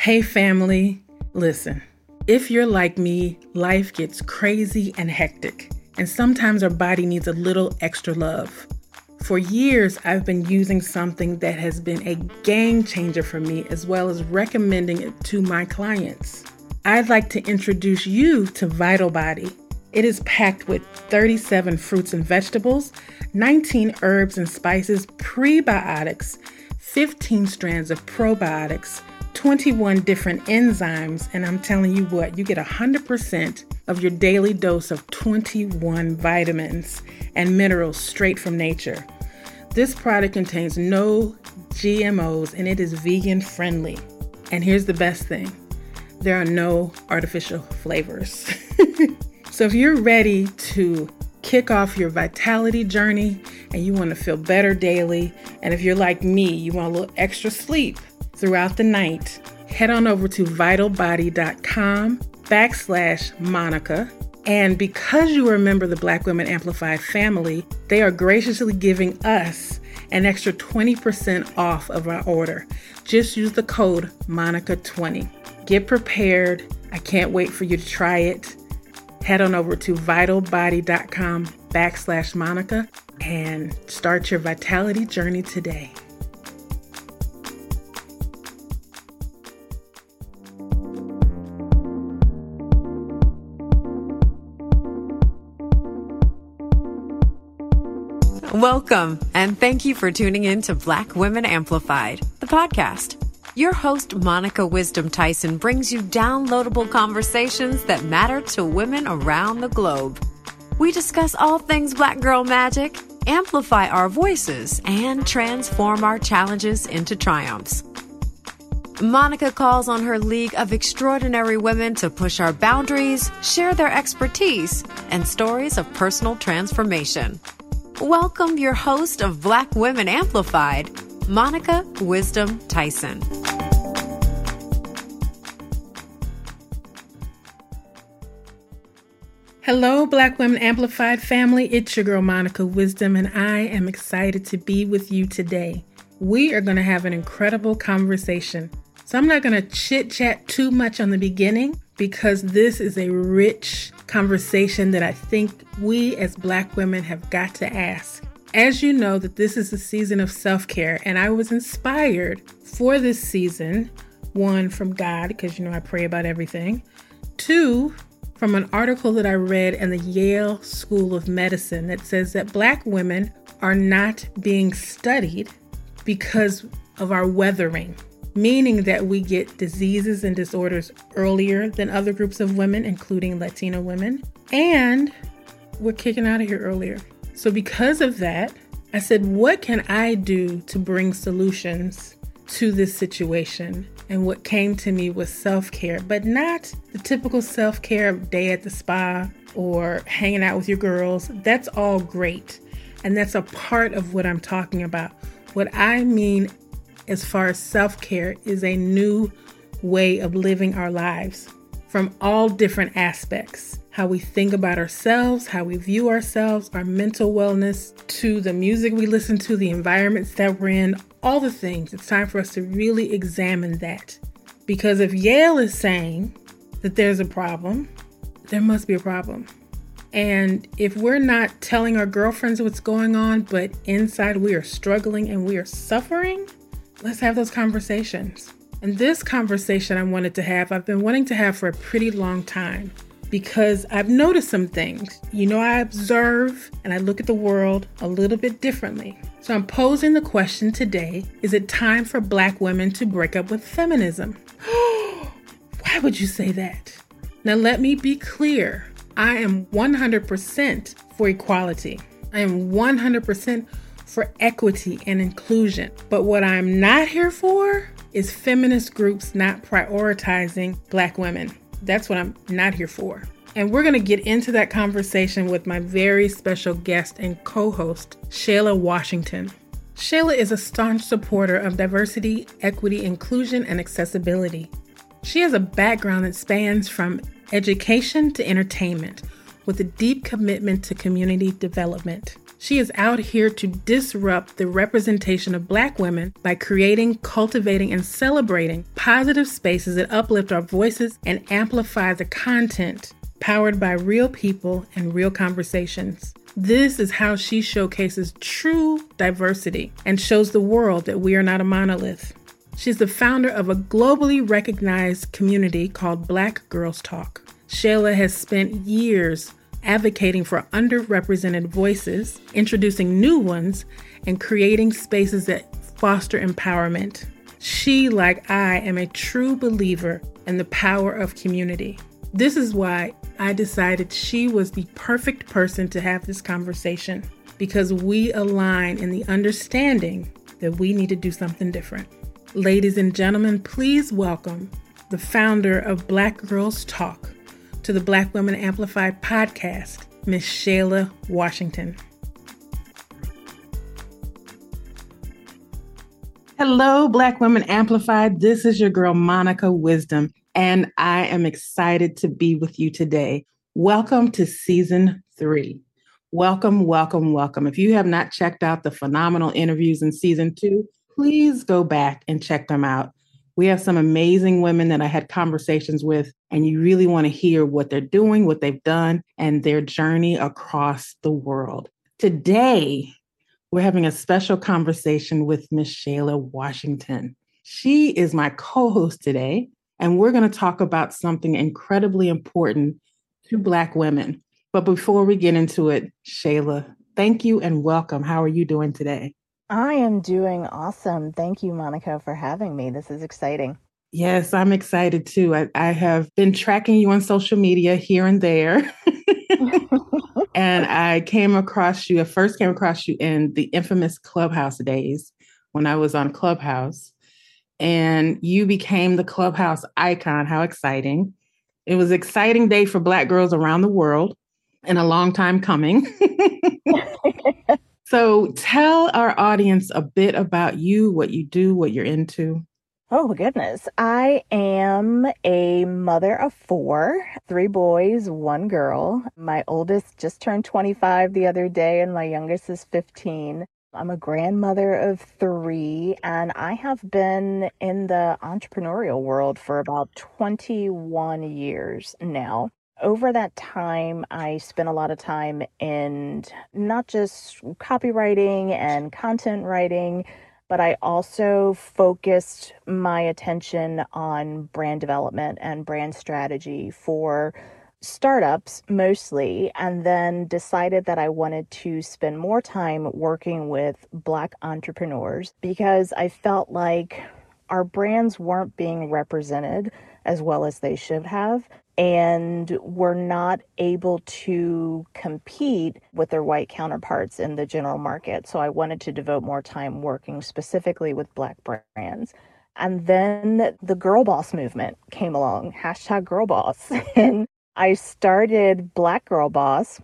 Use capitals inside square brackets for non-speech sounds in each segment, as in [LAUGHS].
Hey, family, listen. If you're like me, life gets crazy and hectic, and sometimes our body needs a little extra love. For years, I've been using something that has been a game changer for me, as well as recommending it to my clients. I'd like to introduce you to Vital Body. It is packed with 37 fruits and vegetables, 19 herbs and spices, prebiotics, 15 strands of probiotics, 21 different enzymes, and I'm telling you what, you get 100% of your daily dose of 21 vitamins and minerals straight from nature. This product contains no GMOs and it is vegan friendly. And here's the best thing there are no artificial flavors. [LAUGHS] so if you're ready to kick off your vitality journey and you want to feel better daily, and if you're like me, you want a little extra sleep throughout the night, head on over to vitalbody.com backslash Monica. And because you are a member of the Black Women Amplified family, they are graciously giving us an extra 20% off of our order. Just use the code MONICA20. Get prepared. I can't wait for you to try it. Head on over to vitalbody.com backslash Monica and start your vitality journey today. Welcome, and thank you for tuning in to Black Women Amplified, the podcast. Your host, Monica Wisdom Tyson, brings you downloadable conversations that matter to women around the globe. We discuss all things Black Girl Magic, amplify our voices, and transform our challenges into triumphs. Monica calls on her league of extraordinary women to push our boundaries, share their expertise, and stories of personal transformation. Welcome your host of Black Women Amplified, Monica Wisdom Tyson. Hello, Black Women Amplified family. It's your girl, Monica Wisdom, and I am excited to be with you today. We are going to have an incredible conversation. So, I'm not going to chit chat too much on the beginning because this is a rich conversation that I think we as Black women have got to ask. As you know, that this is a season of self care, and I was inspired for this season one, from God, because you know I pray about everything, two, from an article that I read in the Yale School of Medicine that says that Black women are not being studied because of our weathering meaning that we get diseases and disorders earlier than other groups of women, including Latina women, and we're kicking out of here earlier. So, because of that, I said, What can I do to bring solutions to this situation? And what came to me was self care, but not the typical self care day at the spa or hanging out with your girls. That's all great. And that's a part of what I'm talking about. What I mean as far as self care is a new way of living our lives from all different aspects how we think about ourselves, how we view ourselves, our mental wellness, to the music we listen to, the environments that we're in, all the things. It's time for us to really examine that. Because if Yale is saying that there's a problem, there must be a problem. And if we're not telling our girlfriends what's going on, but inside we are struggling and we are suffering, let's have those conversations. And this conversation I wanted to have, I've been wanting to have for a pretty long time because I've noticed some things. You know, I observe and I look at the world a little bit differently. So I'm posing the question today Is it time for black women to break up with feminism? [GASPS] Why would you say that? Now, let me be clear I am 100% for equality. I am 100% for equity and inclusion. But what I'm not here for is feminist groups not prioritizing black women. That's what I'm not here for. And we're going to get into that conversation with my very special guest and co host, Shayla Washington. Shayla is a staunch supporter of diversity, equity, inclusion, and accessibility. She has a background that spans from education to entertainment with a deep commitment to community development. She is out here to disrupt the representation of Black women by creating, cultivating, and celebrating positive spaces that uplift our voices and amplify the content powered by real people and real conversations. This is how she showcases true diversity and shows the world that we are not a monolith. She's the founder of a globally recognized community called Black Girls Talk. Shayla has spent years advocating for underrepresented voices, introducing new ones, and creating spaces that foster empowerment. She, like I, am a true believer in the power of community. This is why I decided she was the perfect person to have this conversation because we align in the understanding that we need to do something different. Ladies and gentlemen, please welcome the founder of Black Girls Talk, to the Black Women Amplified podcast, Miss Shayla Washington. Hello, Black Women Amplified. This is your girl, Monica Wisdom, and I am excited to be with you today. Welcome to season three. Welcome, welcome, welcome. If you have not checked out the phenomenal interviews in season two, please go back and check them out. We have some amazing women that I had conversations with, and you really want to hear what they're doing, what they've done, and their journey across the world. Today, we're having a special conversation with Miss Shayla Washington. She is my co host today, and we're going to talk about something incredibly important to Black women. But before we get into it, Shayla, thank you and welcome. How are you doing today? I am doing awesome. Thank you, Monica, for having me. This is exciting. Yes, I'm excited too. I, I have been tracking you on social media here and there. [LAUGHS] and I came across you, I first came across you in the infamous Clubhouse days when I was on Clubhouse. And you became the Clubhouse icon. How exciting! It was an exciting day for Black girls around the world and a long time coming. [LAUGHS] [LAUGHS] So tell our audience a bit about you, what you do, what you're into. Oh, goodness. I am a mother of four, three boys, one girl. My oldest just turned 25 the other day, and my youngest is 15. I'm a grandmother of three, and I have been in the entrepreneurial world for about 21 years now over that time, I spent a lot of time in not just copywriting and content writing, but I also focused my attention on brand development and brand strategy for startups mostly, and then decided that I wanted to spend more time working with Black entrepreneurs because I felt like our brands weren't being represented as well as they should have and were not able to compete with their white counterparts in the general market. So I wanted to devote more time working specifically with Black brands. And then the girl boss movement came along, hashtag girl boss. [LAUGHS] and I started Black Girl Boss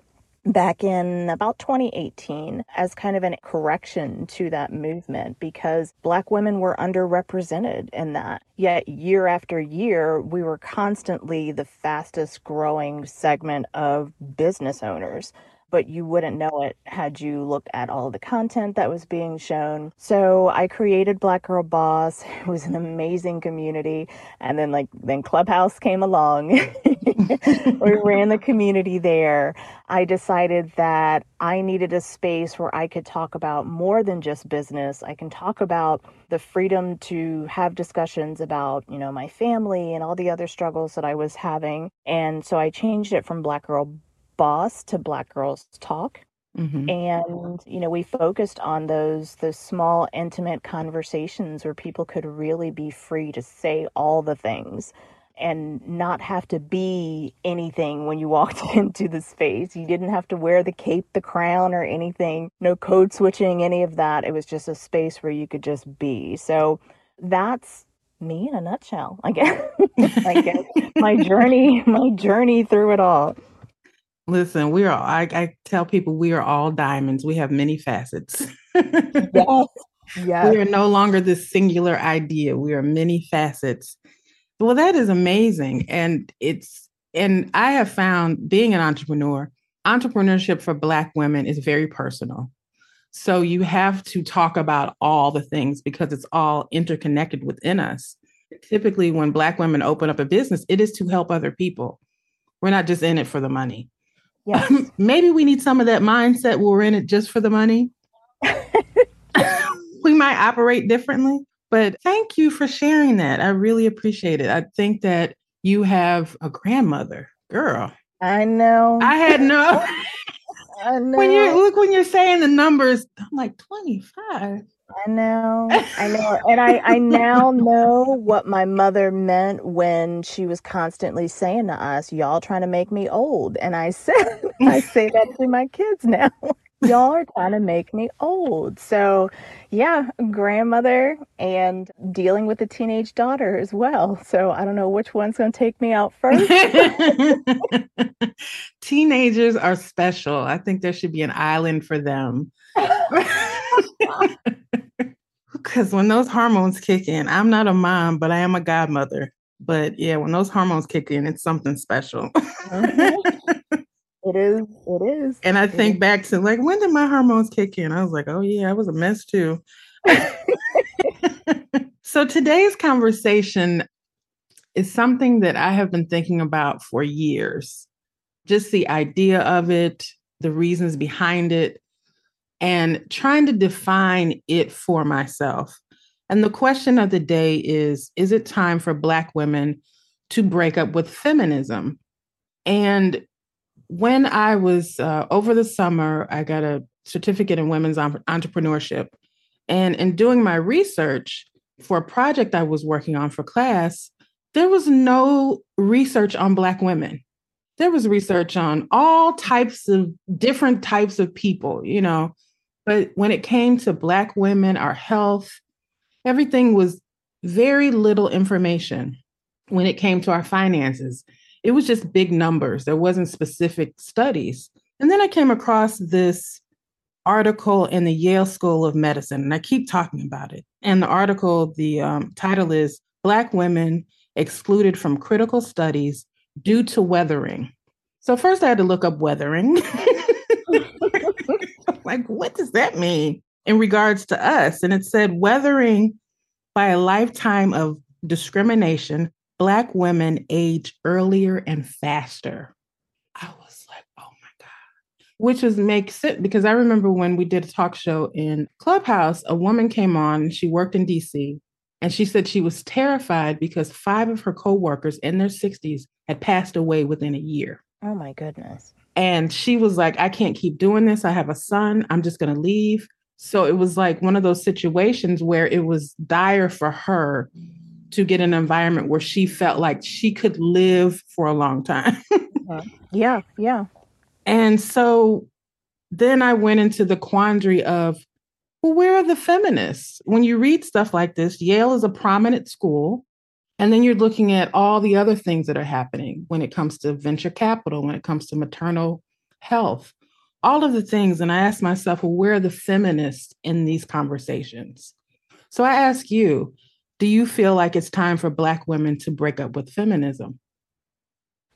back in about 2018 as kind of a correction to that movement because Black women were underrepresented in that. Yet, year after year, we were constantly the fastest growing segment of business owners but you wouldn't know it had you looked at all the content that was being shown. So I created Black Girl Boss. [LAUGHS] It was an amazing community. And then like then Clubhouse came along. [LAUGHS] we ran the community there. I decided that I needed a space where I could talk about more than just business. I can talk about the freedom to have discussions about, you know, my family and all the other struggles that I was having. And so I changed it from Black Girl boss to Black Girls Talk. Mm-hmm. And you know, we focused on those those small, intimate conversations where people could really be free to say all the things and not have to be anything when you [LAUGHS] walked into the space. You didn't have to wear the cape, the crown, or anything. No code switching, any of that. It was just a space where you could just be. So that's me in a nutshell. I guess. [LAUGHS] I guess [LAUGHS] my journey, my journey through it all. Listen, we are, I, I tell people we are all diamonds. We have many facets. yes. [LAUGHS] Yes. We are no longer this singular idea. We are many facets. Well, that is amazing. And it's, and I have found being an entrepreneur, entrepreneurship for Black women is very personal. So you have to talk about all the things because it's all interconnected within us. Typically, when Black women open up a business, it is to help other people. We're not just in it for the money. Yes. [LAUGHS] Maybe we need some of that mindset we're in it just for the money. [LAUGHS] we might operate differently. But thank you for sharing that. I really appreciate it. I think that you have a grandmother, girl. I know. I had no. [LAUGHS] I know. When you look when you're saying the numbers, I'm like 25. I know, I know, [LAUGHS] and I I now know what my mother meant when she was constantly saying to us, "Y'all trying to make me old," and I said, [LAUGHS] I say [LAUGHS] that to my kids now y'all are trying to make me old. So, yeah, grandmother and dealing with a teenage daughter as well. So, I don't know which one's going to take me out first. Teenagers are special. I think there should be an island for them. [LAUGHS] Because when those hormones kick in, I'm not a mom, but I am a godmother. But yeah, when those hormones kick in, it's something special. mm-hmm. [LAUGHS] It is. It is. And I think back to like, when did my hormones kick in? I was like, oh, yeah, I was a mess too. [LAUGHS] so today's conversation is something that I have been thinking about for years. Just the idea of it, the reasons behind it, and trying to define it for myself. And the question of the day is Is it time for Black women to break up with feminism? And when I was uh, over the summer, I got a certificate in women's entrepreneurship. And in doing my research for a project I was working on for class, there was no research on Black women. There was research on all types of different types of people, you know. But when it came to Black women, our health, everything was very little information. When it came to our finances, it was just big numbers. There wasn't specific studies. And then I came across this article in the Yale School of Medicine, and I keep talking about it. And the article, the um, title is Black Women Excluded from Critical Studies Due to Weathering. So first I had to look up weathering. [LAUGHS] like, what does that mean in regards to us? And it said weathering by a lifetime of discrimination Black women age earlier and faster. I was like, oh my God. Which is makes sense because I remember when we did a talk show in Clubhouse, a woman came on, she worked in DC, and she said she was terrified because five of her coworkers in their 60s had passed away within a year. Oh my goodness. And she was like, I can't keep doing this. I have a son. I'm just going to leave. So it was like one of those situations where it was dire for her to get an environment where she felt like she could live for a long time. [LAUGHS] yeah, yeah. And so then I went into the quandary of, well, where are the feminists? When you read stuff like this, Yale is a prominent school. And then you're looking at all the other things that are happening when it comes to venture capital, when it comes to maternal health, all of the things. And I ask myself, well, where are the feminists in these conversations? So I ask you, do you feel like it's time for Black women to break up with feminism?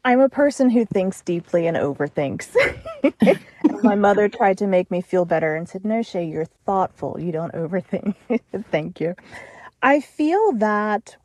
I'm a person who thinks deeply and overthinks. [LAUGHS] My mother tried to make me feel better and said, No, Shay, you're thoughtful. You don't overthink. [LAUGHS] Thank you. I feel that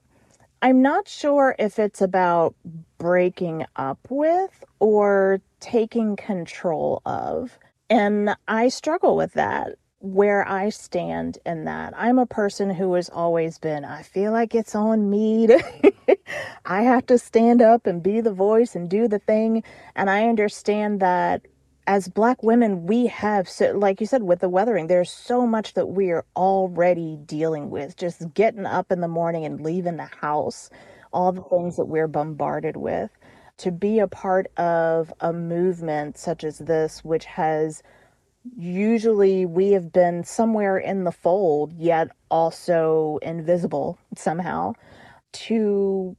I'm not sure if it's about breaking up with or taking control of. And I struggle with that where I stand in that. I'm a person who has always been, I feel like it's on me to, [LAUGHS] I have to stand up and be the voice and do the thing. And I understand that as black women, we have, so, like you said, with the weathering, there's so much that we are already dealing with. Just getting up in the morning and leaving the house, all the things that we're bombarded with. To be a part of a movement such as this, which has usually we have been somewhere in the fold, yet also invisible somehow, to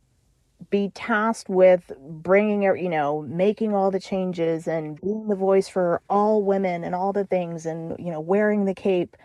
be tasked with bringing, it, you know, making all the changes and being the voice for all women and all the things and, you know, wearing the cape.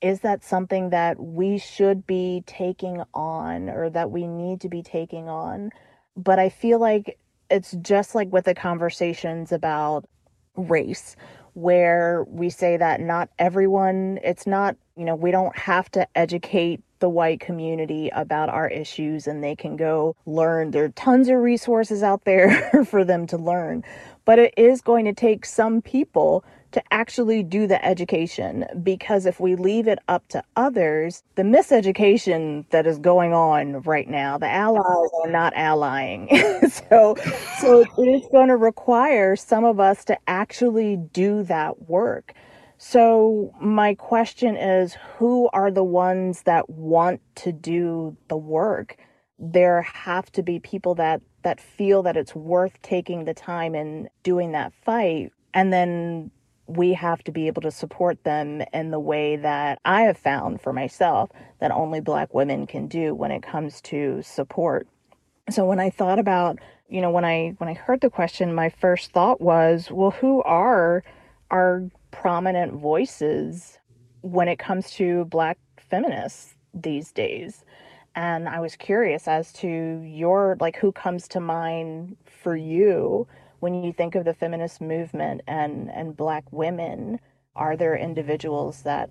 Is that something that we should be taking on or that we need to be taking on? But I feel like it's just like with the conversations about race where we say that not everyone, it's not, you know, we don't have to educate the white community about our issues and they can go learn. There are tons of resources out there [LAUGHS] for them to learn. But it is going to take some people to actually do the education because if we leave it up to others, the miseducation that is going on right now, the allies are not allying. [LAUGHS] so so it is going to require some of us to actually do that work. So my question is who are the ones that want to do the work? There have to be people that that feel that it's worth taking the time and doing that fight and then we have to be able to support them in the way that I have found for myself that only Black women can do when it comes to support. So when I thought about, you know, when I when I heard the question, my first thought was, well, who are our prominent voices when it comes to Black feminists these days? And I was curious as to your like who comes to mind for you when you think of the feminist movement and and black women are there individuals that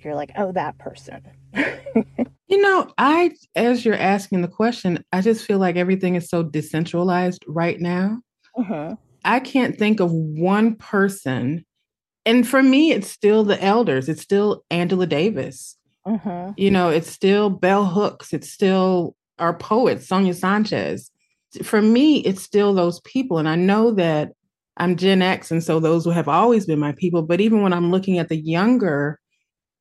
you're like oh that person [LAUGHS] you know i as you're asking the question i just feel like everything is so decentralized right now mm-hmm. i can't think of one person and for me it's still the elders it's still angela davis mm-hmm. you know it's still bell hooks it's still our poets sonia sanchez for me, it's still those people. And I know that I'm Gen X, and so those have always been my people. But even when I'm looking at the younger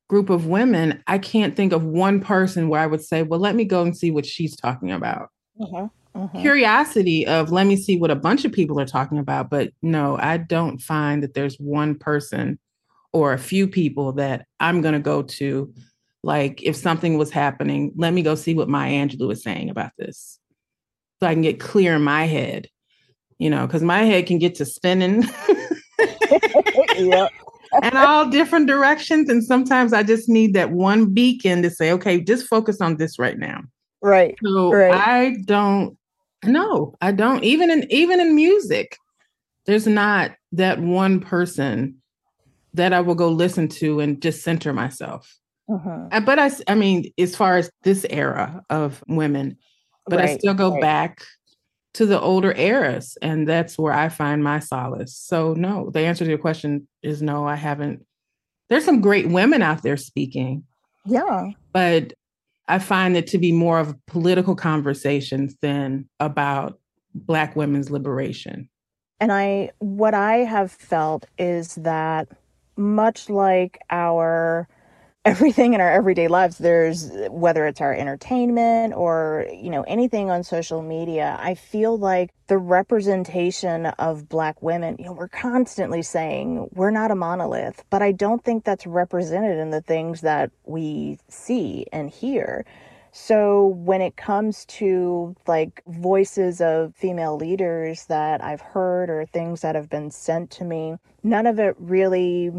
group of women, I can't think of one person where I would say, well, let me go and see what she's talking about. Uh-huh, uh-huh. Curiosity of let me see what a bunch of people are talking about. But no, I don't find that there's one person or a few people that I'm going to go to. Like, if something was happening, let me go see what Maya Angelou is saying about this so I can get clear in my head, you know, because my head can get to spinning. [LAUGHS] yep. [LAUGHS] and all different directions. And sometimes I just need that one beacon to say, okay, just focus on this right now. Right. So right. I don't no, I don't. Even in even in music, there's not that one person that I will go listen to and just center myself. Uh-huh. But I, I mean, as far as this era of women, but right, I still go right. back to the older eras and that's where I find my solace. So no, the answer to your question is no, I haven't. There's some great women out there speaking. Yeah. But I find it to be more of political conversations than about black women's liberation. And I what I have felt is that much like our everything in our everyday lives there's whether it's our entertainment or you know anything on social media i feel like the representation of black women you know we're constantly saying we're not a monolith but i don't think that's represented in the things that we see and hear. So when it comes to like voices of female leaders that I've heard or things that have been sent to me, none of it really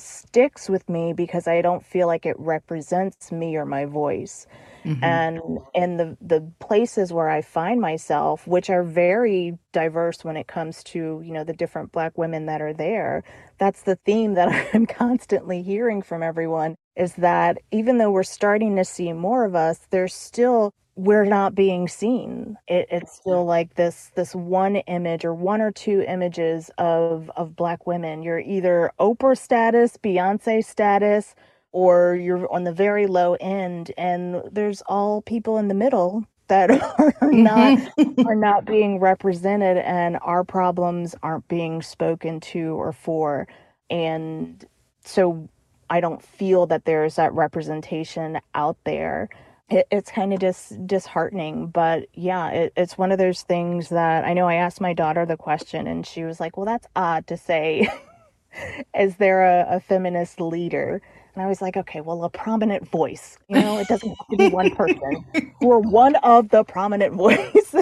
sticks with me because I don't feel like it represents me or my voice. Mm-hmm. And in the the places where I find myself, which are very diverse when it comes to, you know, the different black women that are there, that's the theme that [LAUGHS] I'm constantly hearing from everyone is that even though we're starting to see more of us, there's still we're not being seen. It, it's still like this this one image or one or two images of of black women. You're either Oprah status, Beyonce status, or you're on the very low end, and there's all people in the middle that [LAUGHS] are not mm-hmm. are not being represented, and our problems aren't being spoken to or for, and so I don't feel that there's that representation out there it, it's kind of just disheartening. But yeah, it, it's one of those things that I know I asked my daughter the question and she was like, well, that's odd to say. [LAUGHS] Is there a, a feminist leader? And I was like, okay, well, a prominent voice. You know, it doesn't have to be one person. [LAUGHS] We're one of the prominent [LAUGHS] voices.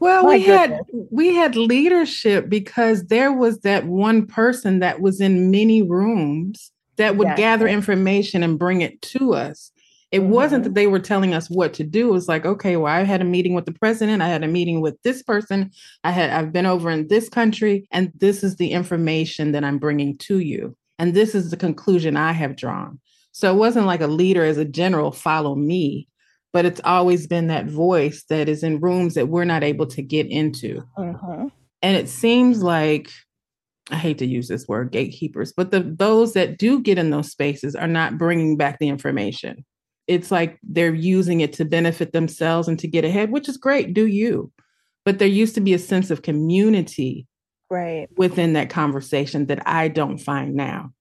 well, we goodness. had we had leadership because there was that one person that was in many rooms that would yes. gather information and bring it to us It mm-hmm. wasn't that they were telling us what to do. It was like, okay, well, I had a meeting with the president. I had a meeting with this person. I had, I've been over in this country, and this is the information that I'm bringing to you. And this is the conclusion I have drawn. So it wasn't like a leader as a general, follow me, but it's always been that voice that is in rooms that we're not able to get into. Mm-hmm. And it seems like I hate to use this word gatekeepers, but the those that do get in those spaces are not bringing back the information. It's like they're using it to benefit themselves and to get ahead, which is great, do you. But there used to be a sense of community right within that conversation that I don't find now.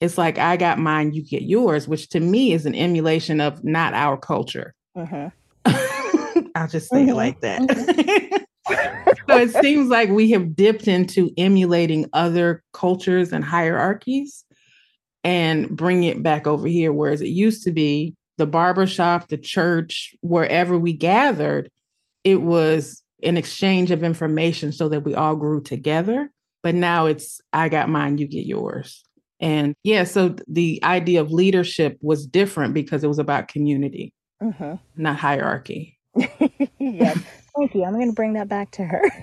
It's like I got mine, you get yours, which to me is an emulation of not our culture. Uh-huh. [LAUGHS] I'll just say mm-hmm. it like that. Mm-hmm. [LAUGHS] so it seems like we have dipped into emulating other cultures and hierarchies and bring it back over here. Whereas it used to be the barbershop, the church, wherever we gathered, it was an exchange of information so that we all grew together. But now it's I got mine, you get yours. And yeah, so the idea of leadership was different because it was about community, mm-hmm. not hierarchy. [LAUGHS] [LAUGHS] yes. Thank you. I'm going to bring that back to her. [LAUGHS]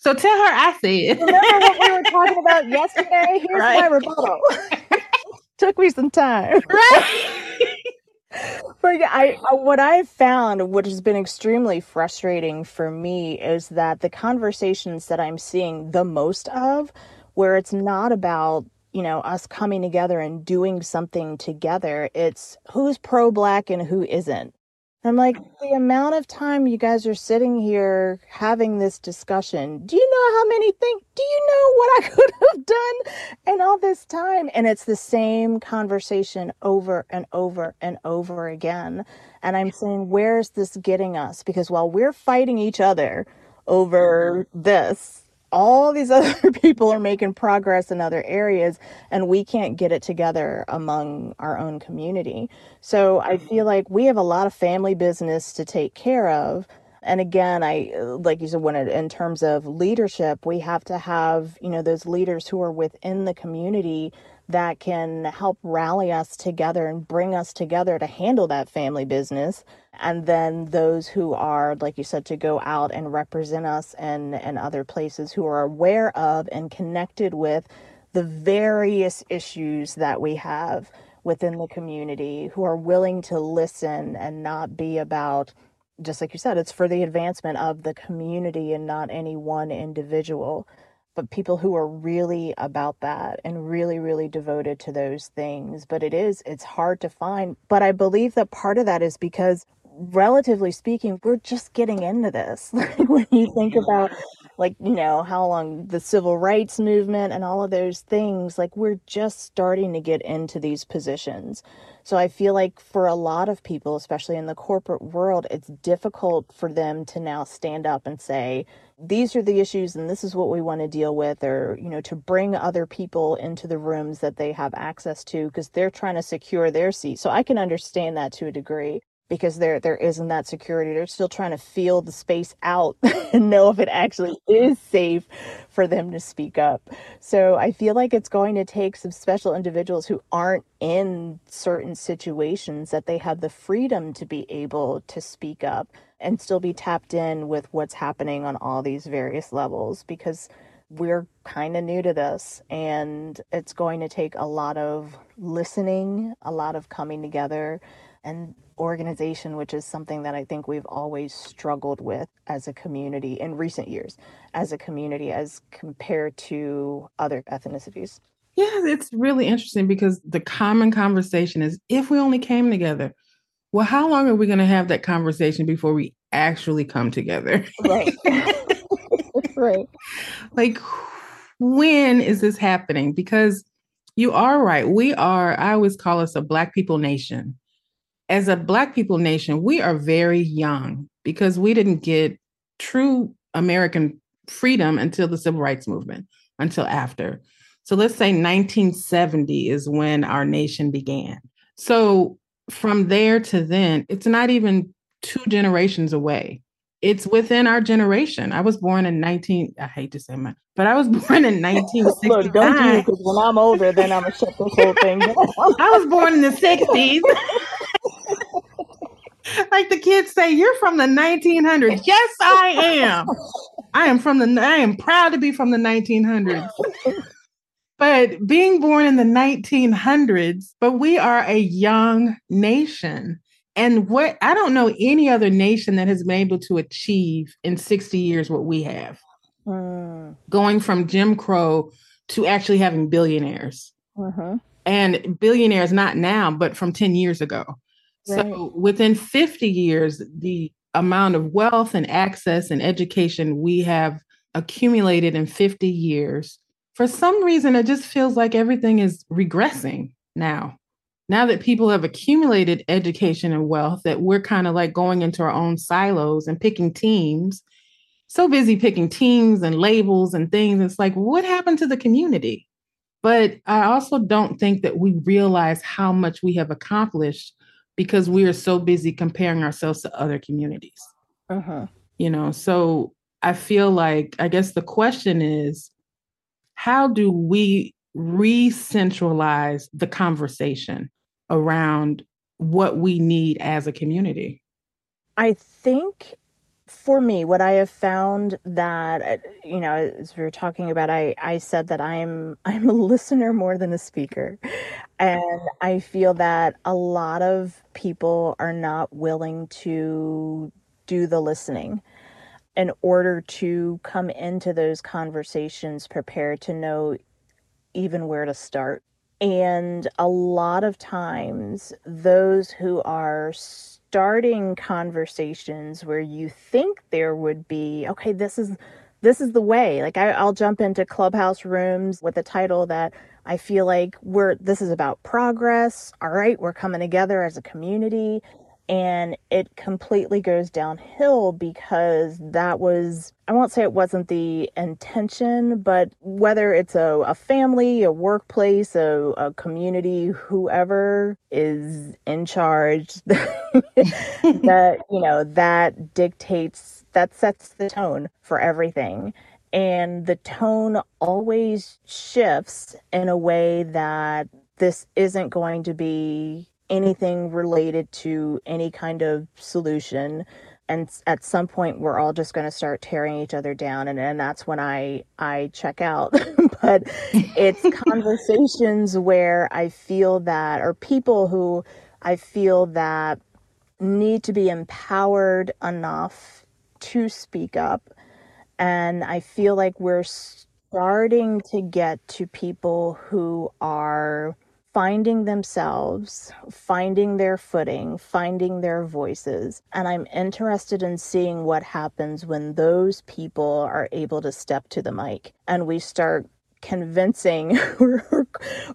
so tell her I said. Remember what we were talking about yesterday? Here's right. my rebuttal. Took me some time. Right. But yeah, I what I've found, what has been extremely frustrating for me, is that the conversations that I'm seeing the most of, where it's not about you know us coming together and doing something together, it's who's pro black and who isn't I'm like, the amount of time you guys are sitting here having this discussion, do you know how many think, do you know what I [LAUGHS] could have done in all this time? And it's the same conversation over and over and over again. And I'm saying, where's this getting us? Because while we're fighting each other over this, all these [LAUGHS] other people are making progress in other areas and we can't get it together among our own community. So I mm-hmm. feel like we have a lot of family business to take care of. And again, I like you said, when it, in terms of leadership, we have to have you know those leaders who are within the community that can help rally us together and bring us together to handle that family business. And then those who are, like you said, to go out and represent us and, in other places who are aware of and connected with the various issues that we have within the community, who are willing to listen and not be about, just like you said, it's for the advancement of the community and not any one individual but people who are really about that and really really devoted to those things but it is it's hard to find. But i believe that part of that is because relatively speaking we're just getting into this. [LAUGHS] When you think about like you know how long the civil rights movement and all of those things like we're just starting to get into these positions so I feel like for a lot of people, especially in the corporate world, it's difficult for them to now stand up and say, these are the issues and this is what we want to deal with or you know to bring other people into the rooms that they have access to because they're trying to secure their seat. So i can understand that to a degree because there there isn't that security. They're still trying to feel the space out [LAUGHS] and know if it actually is safe for them to speak up. So I feel like it's going to take some special individuals who aren't in certain situations that they have the freedom to be able to speak up and still be tapped in with what's happening on all these various levels because we're kind of new to this and it's going to take a lot of listening, a lot of coming together and organization, which is something that I think we've always struggled with as a community in recent years, as a community, as compared to other ethnicities. Yeah, it's really interesting because the common conversation is if we only came together, well, how long are we going to have that conversation before we actually come together? Right. [LAUGHS] [LAUGHS] right. Like, when is this happening? Because you are right. We are, I always call us a Black people nation as a Black people nation, we are very young because we didn't get true American freedom until the civil rights movement, until after. So let's say 1970 is when our nation began. So from there to then, it's not even two generations away. It's within our generation. I was born in 19, I hate to say my, but I was [LAUGHS] born in 1969. Look, don't do because when I'm older, then I'm going to shut this whole thing down. [LAUGHS] I was born in the 60s. [LAUGHS] like the kids say, you're from the 1900s. [LAUGHS] Yes, [LAUGHS] I am. I am from the, I am proud to be from the 1900s. but being born in the 1900s, but we are a young nation. And what I don't know any other nation that has been able to achieve in 60 years what we have. Mm. Going from Jim Crow to actually having billionaires. Mm-hmm. And billionaires, not now, but from 10 years ago. Right. So within 50 years, the amount of wealth and access and education we have accumulated in 50 years, for some reason, it just feels like everything is regressing now. Now that people have accumulated education and wealth, that we're kind of like going into our own silos and picking teams. So busy picking teams and labels and things. It's like, what happened to the community? But I also don't think that we realize how much we have accomplished because we are so busy comparing ourselves to other communities. Uh-huh. You know, so I feel like, I guess the question is how do we re centralize the conversation around what we need as a community? I think for me, what I have found that uh, you know, as we were talking about, I I said that I'm [LAUGHS] I'm a listener more than a speaker, and I feel that a lot of people are not willing to do the listening in order to come into those conversations prepared to know even where to start. And a lot of times, those who are starting conversations where you think there would be okay this is this is the way. Like I, i'll jump into clubhouse rooms with a title that i feel like we're this is about progress. All right we're coming together as a community and it completely goes downhill because that was i won't say it wasn't the intention but whether it's a, a family a workplace a, a community whoever is in charge [LAUGHS] that [LAUGHS] you know that dictates that sets the tone for everything. And the tone always shifts in a way that this isn't going to be anything related to any kind of solution and at some point we're all just going to start tearing each other down and, and that's when i i check out. [LAUGHS] But it's [LAUGHS] conversations where i feel that or people who i feel that need to be empowered enough to speak up and i feel like we're starting to get to people who are finding themselves, finding their footing, finding their voices. And I'm interested in seeing what happens when those people are able to step to the mic and we start convincing [LAUGHS] or,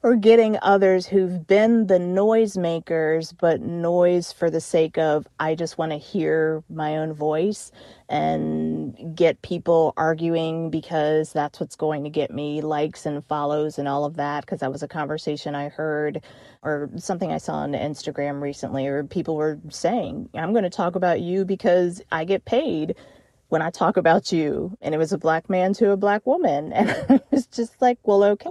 or getting others who've been the noisemakers, but noise for the sake of, I just want to hear my own voice and get people arguing because that's what's going to get me likes and follows and all of that. Because that was a conversation I heard or something I saw on Instagram recently, or people were saying, I'm going to talk about you because I get paid when I talk about you. And it was a black man to a black woman. And [LAUGHS] I was just like, well, okay.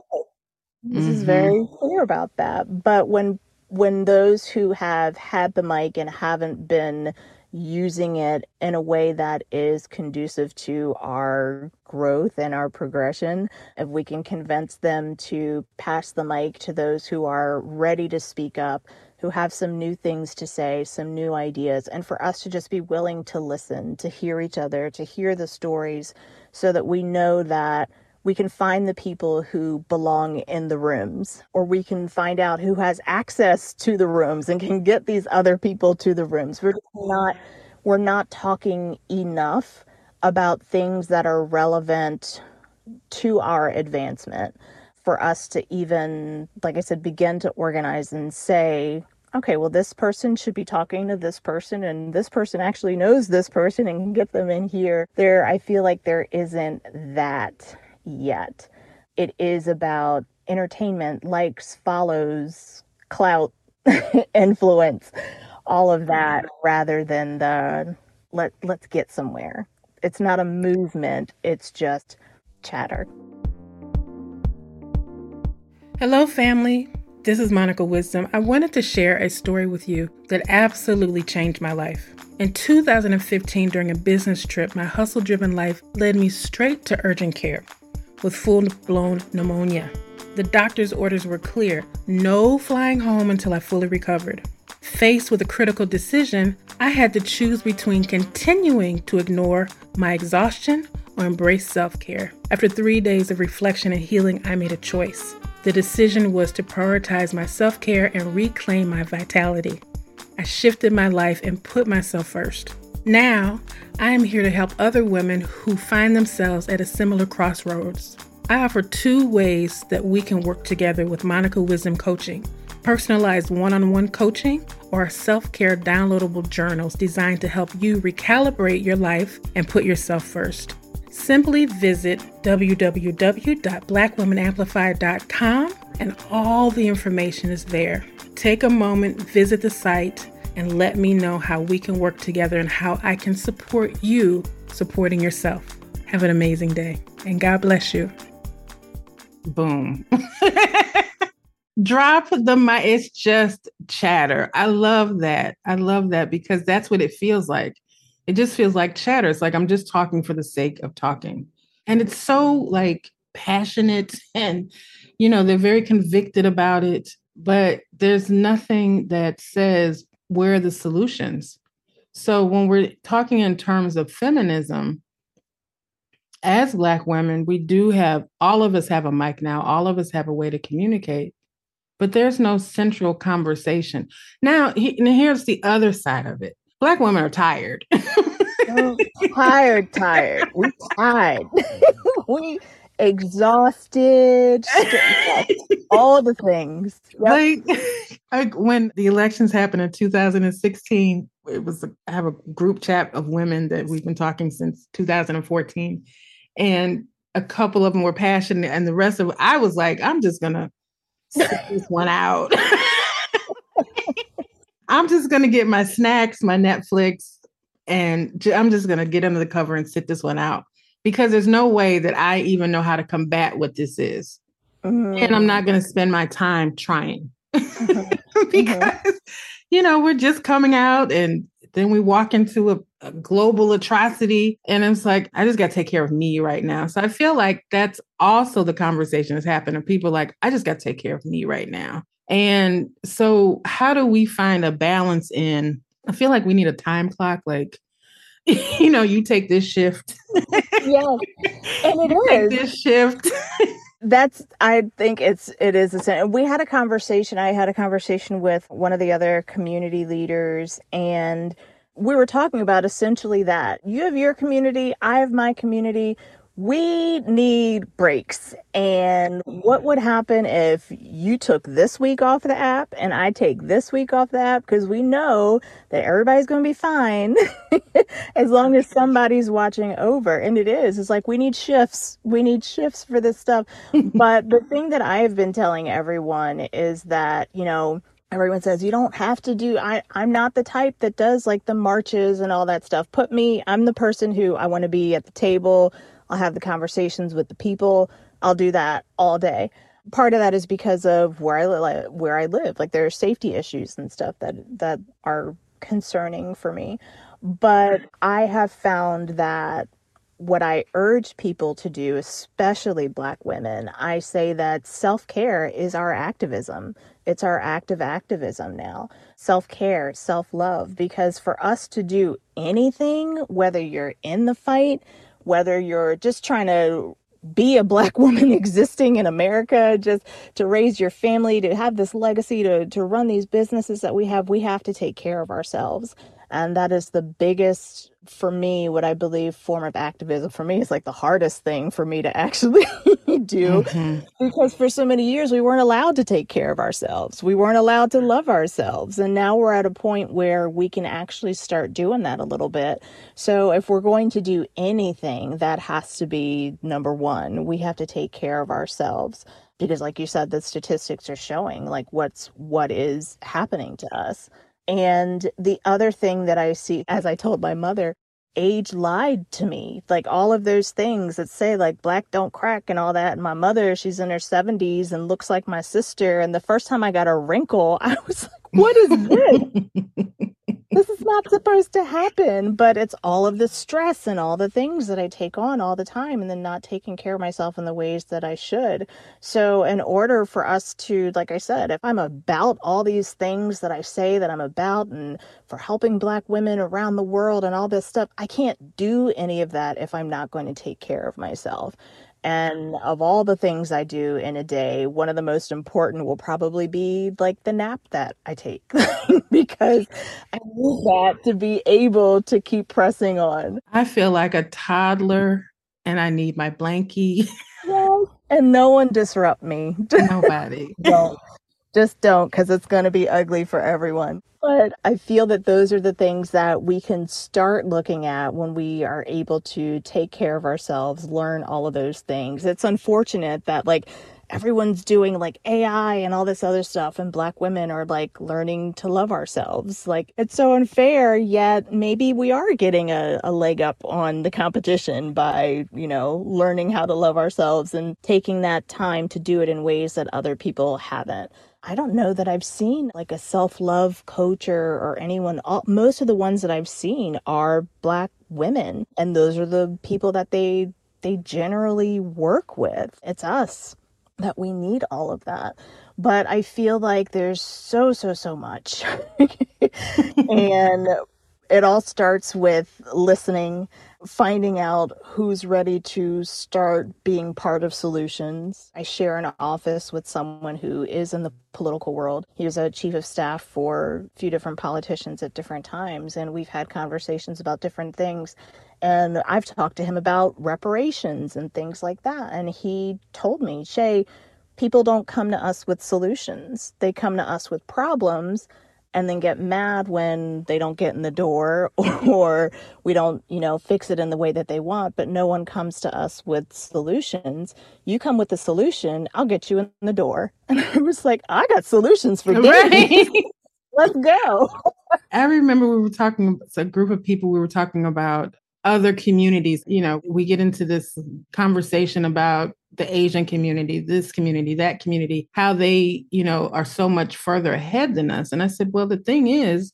This mm-hmm. is very clear about that. But when when those who have had the mic and haven't been using it in a way that is conducive to our growth and our progression, if we can convince them to pass the mic to those who are ready to speak up, who have some new things to say, some new ideas, and for us to just be willing to listen, to hear each other, to hear the stories, so that we know that we can find the people who belong in the rooms, or we can find out who has access to the rooms and can get these other people to the rooms. We're not we're not talking enough about things that are relevant to our advancement for us to even, like I said, begin to organize and say, okay, well, this person should be talking to this person, and this person actually knows this person and can get them in here. There, I feel like there isn't that yet. It is about entertainment, likes, follows, clout, [LAUGHS] influence, all of that, rather than the let let's get somewhere. It's not a movement, it's just chatter. Hello, family. This is Monica Wisdom. I wanted to share a story with you that absolutely changed my life. In 2015, during a business trip, my hustle driven life led me straight to urgent care with full blown pneumonia. The doctor's orders were clear no flying home until I fully recovered. Faced with a critical decision, I had to choose between continuing to ignore my exhaustion or embrace self care. After three days of reflection and healing, I made a choice. The decision was to prioritize my self care and reclaim my vitality. I shifted my life and put myself first. Now, I am here to help other women who find themselves at a similar crossroads. I offer two ways that we can work together with Monica Wisdom Coaching personalized one on one coaching or self care downloadable journals designed to help you recalibrate your life and put yourself first. Simply visit www.blackwomenamplified.com and all the information is there. Take a moment, visit the site, and let me know how we can work together and how I can support you supporting yourself. Have an amazing day, and God bless you. Boom. [LAUGHS] Drop the mic. It's just chatter. I love that. I love that because that's what it feels like it just feels like chatter. It's like I'm just talking for the sake of talking. And it's so like passionate [LAUGHS] and, you know, they're very convicted about it, but there's nothing that says where are the solutions. So when we're talking in terms of feminism, as Black women, we do have, all of us have a mic now, all of us have a way to communicate, but there's no central conversation. Now, he, here's the other side of it Black women are tired. oh, tired, tired. We tired. [LAUGHS] we exhausted. all the things. Yep. Like, [LAUGHS] like when the elections happened in 2016, it was I have a group chat of women that we've been talking since 2014, and a couple of them were passionate, and the rest of I was like, I'm just gonna sit this one out. [LAUGHS] I'm just gonna get my snacks, my Netflix, and I'm just gonna get under the cover and sit this one out because there's no way that I even know how to combat what this is, mm-hmm. and I'm not gonna spend my time trying mm-hmm. [LAUGHS] because mm-hmm. you know we're just coming out and then we walk into a, a, global atrocity and it's like i just got to take care of me right now so i feel like that's also the conversation that's happening people like i just got to take care of me right now and so, how do we find a balance in? I feel like we need a time clock, like, [LAUGHS] you know, you take this shift. yes, and it [LAUGHS] is this shift. That's I think it's it is the same. We had a conversation. I had a conversation with one of the other community leaders and we were talking about essentially that. You have your community, I have my community we need breaks. And what would happen if you took this week off the app and I take this week off the app? Because we know that everybody's going to be fine [LAUGHS] as long as somebody's watching over. And it is. It's like we need shifts. We need shifts for this stuff. but the thing that I have been telling everyone is that, you know, everyone says you don't have to do I, i'm not the type that does like the marches and all that stuff put me i'm the person who i want to be at the table I'll have the conversations with the people. I'll do that all day. Part of that is because of where I live, where I live. Like there are safety issues and stuff that that are concerning for me. But I have found that what I urge people to do, especially Black women, I say that self care is our activism. It's our active activism now. Self care, self love, because for us to do anything, whether you're in the fight, whether you're just trying to be a black [LAUGHS] woman existing in America, just to raise your family, to have this legacy, to, to run these businesses that we have, we have to take care of ourselves. And that is the biggest, for me, what I believe form of activism for me is like the hardest thing for me to [LAUGHS] actually do. Mm-hmm. Because for so many years, we weren't allowed to take care of ourselves. We weren't allowed to love ourselves. And now we're at a point where we can actually start doing that a little bit. So if we're going to do anything, that has to be number one. We have to take care of ourselves because like you said the statistics are showing like what's what is happening to us and the other thing that I see, as I told my mother, age lied to me. Like all of those things that say like black don't crack and all that. And my mother, she's in her 70s and looks like my sister. And the first time I got a wrinkle, [LAUGHS] I was like, what is this? [LAUGHS] this is not supposed to happen, but it's all of the stress and all the things that I take on all the time and then not taking care of myself in the ways that I should. So, in order for us to, like I said, if I'm about all these things that I say that I'm about and for helping Black women around the world and all this stuff, I can't do any of that if I'm not going to take care of myself. And of all the things I do in a day, one of the most important will probably be like the nap that I take [LAUGHS] because I need that to be able to keep pressing on. I feel like a toddler and I need my blankie. [LAUGHS] Yes. And no one disrupt me. [LAUGHS] Nobody. Don't. Just don't because it's going to be ugly for everyone. But I feel that those are the things that we can start looking at when we are able to take care of ourselves, learn all of those things. It's unfortunate that, like, everyone's doing like AI and all this other stuff, and Black women are like learning to love ourselves. Like, it's so unfair, yet maybe we are getting a, a leg up on the competition by, you know, learning how to love ourselves and taking that time to do it in ways that other people haven't. I don't know that I've seen like a self love coach or, or anyone. All, most of the ones that I've seen are Black women, and those are the people that they they generally work with. It's us that we need all of that. But I feel like there's so so so much, [LAUGHS] [LAUGHS] and it all starts with listening finding out who's ready to start being part of solutions. I share an office with someone who is in the political world. He was a chief of staff for a few different politicians at different times, and we've had conversations about different things. And I've talked to him about reparations and things like that. And he told me, Shay, people don't come to us with solutions, they come to us with problems and then get mad when they don't get in the door [LAUGHS] or we don't, you know, fix it in the way that they want, but no one comes to us with solutions. You come with the solution, I'll get you in the door. [LAUGHS] And I was like, I got solutions for right. [LAUGHS] Let's go. I remember we were talking, a group of people, we were talking about other communities. You know, we get into this conversation about the Asian community, this community, that community, how they, you know, are so much further ahead than us. And I said, well, the thing is,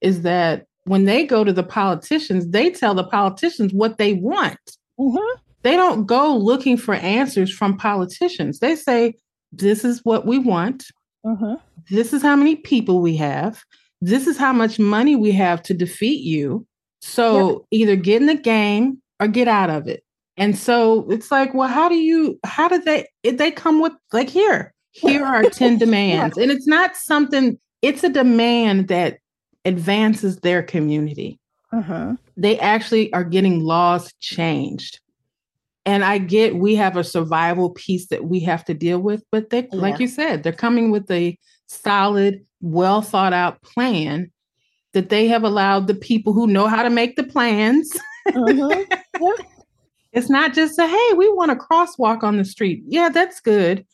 is that when they go to the politicians, they tell the politicians what they want. Mm-hmm. They don't go looking for answers from politicians. They say, this is what we want. Mm-hmm. This is how many people we have. This is how much money we have to defeat you. So yep. either get in the game or get out of it. And so it's like, well, how do you, how do they, they come with, like, here, here are [LAUGHS] 10 demands. And it's not something, it's a demand that advances their community. Uh-huh. They actually are getting laws changed. And I get we have a survival piece that we have to deal with, but they, yeah. like you said, they're coming with a solid, well thought out plan that they have allowed the people who know how to make the plans. Uh-huh. [LAUGHS] Yeah. It's not just a, hey, we want a crosswalk on the street. Yeah, that's good.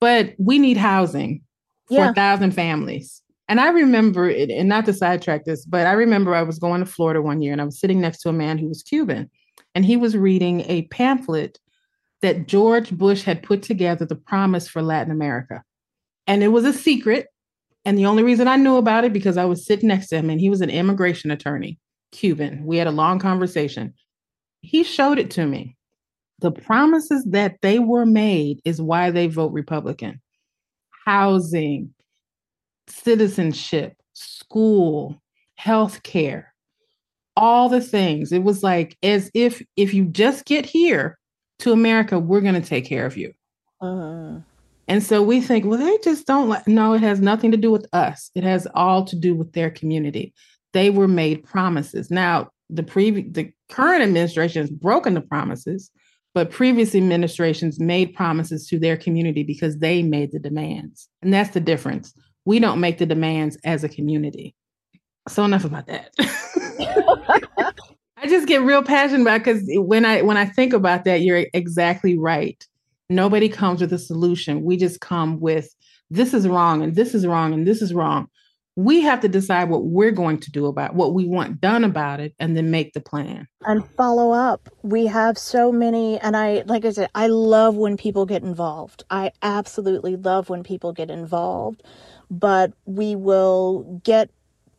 But we need housing for yeah. a thousand families. And I remember it, and not to sidetrack this, but I remember I was going to Florida one year and I was sitting next to a man who was Cuban. And he was reading a pamphlet that George Bush had put together, The Promise for Latin America. And it was a secret. And the only reason I knew about it because I was sitting next to him and he was an immigration attorney, Cuban. We had a long conversation he showed it to me. The promises that they were made is why they vote Republican. Housing, citizenship, school, health care, all the things. It was like as if if you just get here to America, we're going to take care of you. Uh-huh. And so we think, well, they just don't like. No, it has nothing to do with us. It has all to do with their community. They were made promises. Now, the previous the current administration has broken the promises, but previous administrations made promises to their community because they made the demands. And that's the difference. We don't make the demands as a community. So enough about that. [LAUGHS] I just get real passionate about because when I when I think about that, you're exactly right. Nobody comes with a solution. We just come with this is wrong and this is wrong and this is wrong. We have to decide what we're going to do about what we want done about it and then make the plan. And follow up. We have so many and i like i said i love when people get involved. I absolutely love when people get involved. But we will get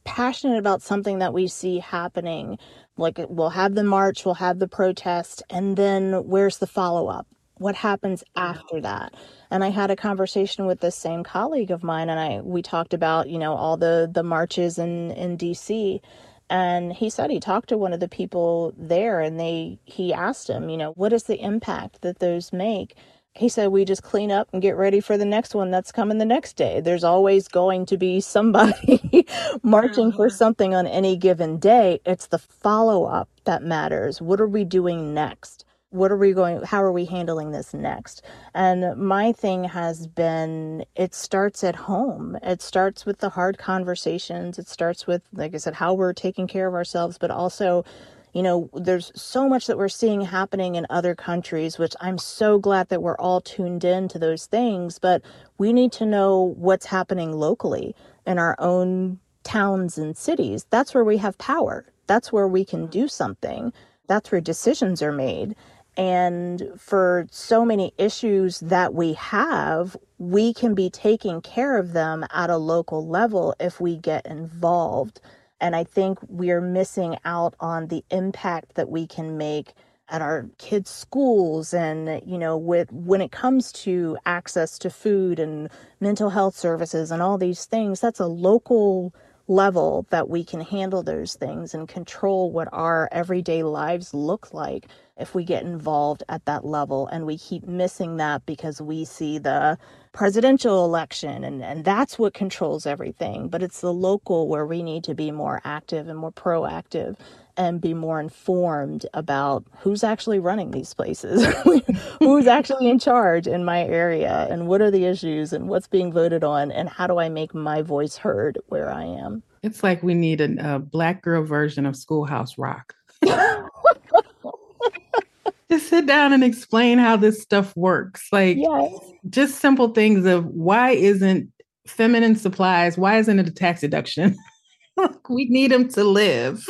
passionate about something that we see happening. Like we'll have the march we'll have the protest and then where's the follow up what happens after that. And i had a conversation with this same colleague of mine and i we talked about you know all the the marches in in dc and he said he talked to one of the people there and they he asked him you know what is the impact that those make? He said we just clean up and get ready for the next one that's coming the next day. There's always going to be [LAUGHS] somebody [LAUGHS] marching for something on any given day. It's the follow up that matters. What are we doing next what are we going how are we handling this next? And my thing has been it starts at home. It starts with the hard conversations. It starts with like i said how we're taking care of ourselves but also you know there's so much that we're seeing happening in other countries which i'm so glad that we're all tuned in to those things but we need to know what's happening locally in our own towns and cities. That's where we have power. That's where we can do something. That's where decisions are made and for so many issues that we have, we can be taking care of them at a local level if we get involved. And I think we are missing out on the impact that we can make at our kids' schools and, you know, with when it comes to access to food and mental health services and all these things, that's a local level that we can handle those things and control what our everyday lives look like if we get involved at that level. And we keep missing that because we see the presidential election and, and that's what controls everything. But it's the local where we need to be more active and more proactive and be more informed about who's actually running these places [LAUGHS] who's actually in charge in my area and what are the issues and what's being voted on and how do i make my voice heard where i am it's like we need a, a black girl version of schoolhouse rock [LAUGHS] just sit down and explain how this stuff works. Like yes. just simple things of why isn't feminine supplies, why isn't it a tax deduction? [LAUGHS] we need them to live.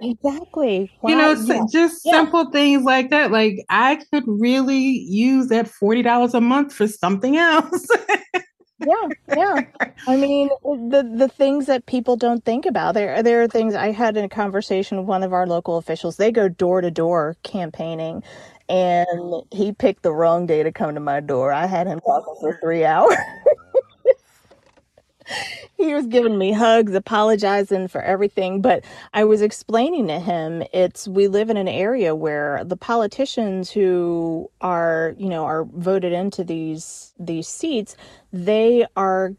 Exactly. Why? You know, yeah. just yeah. simple things like that. Like I could really use that $40 a month for something else. yeah, yeah. I mean, uh, the the things that people don't think about. There there are things I had in a conversation with one of our local officials. They go door to door campaigning and he picked the wrong day to come to my door. I had him talking for 3 hours. [LAUGHS] he was giving me hugs, apologizing for everything. But I was explaining to him it's we live in an area where the politicians who are, you know, are voted into these these seats, they are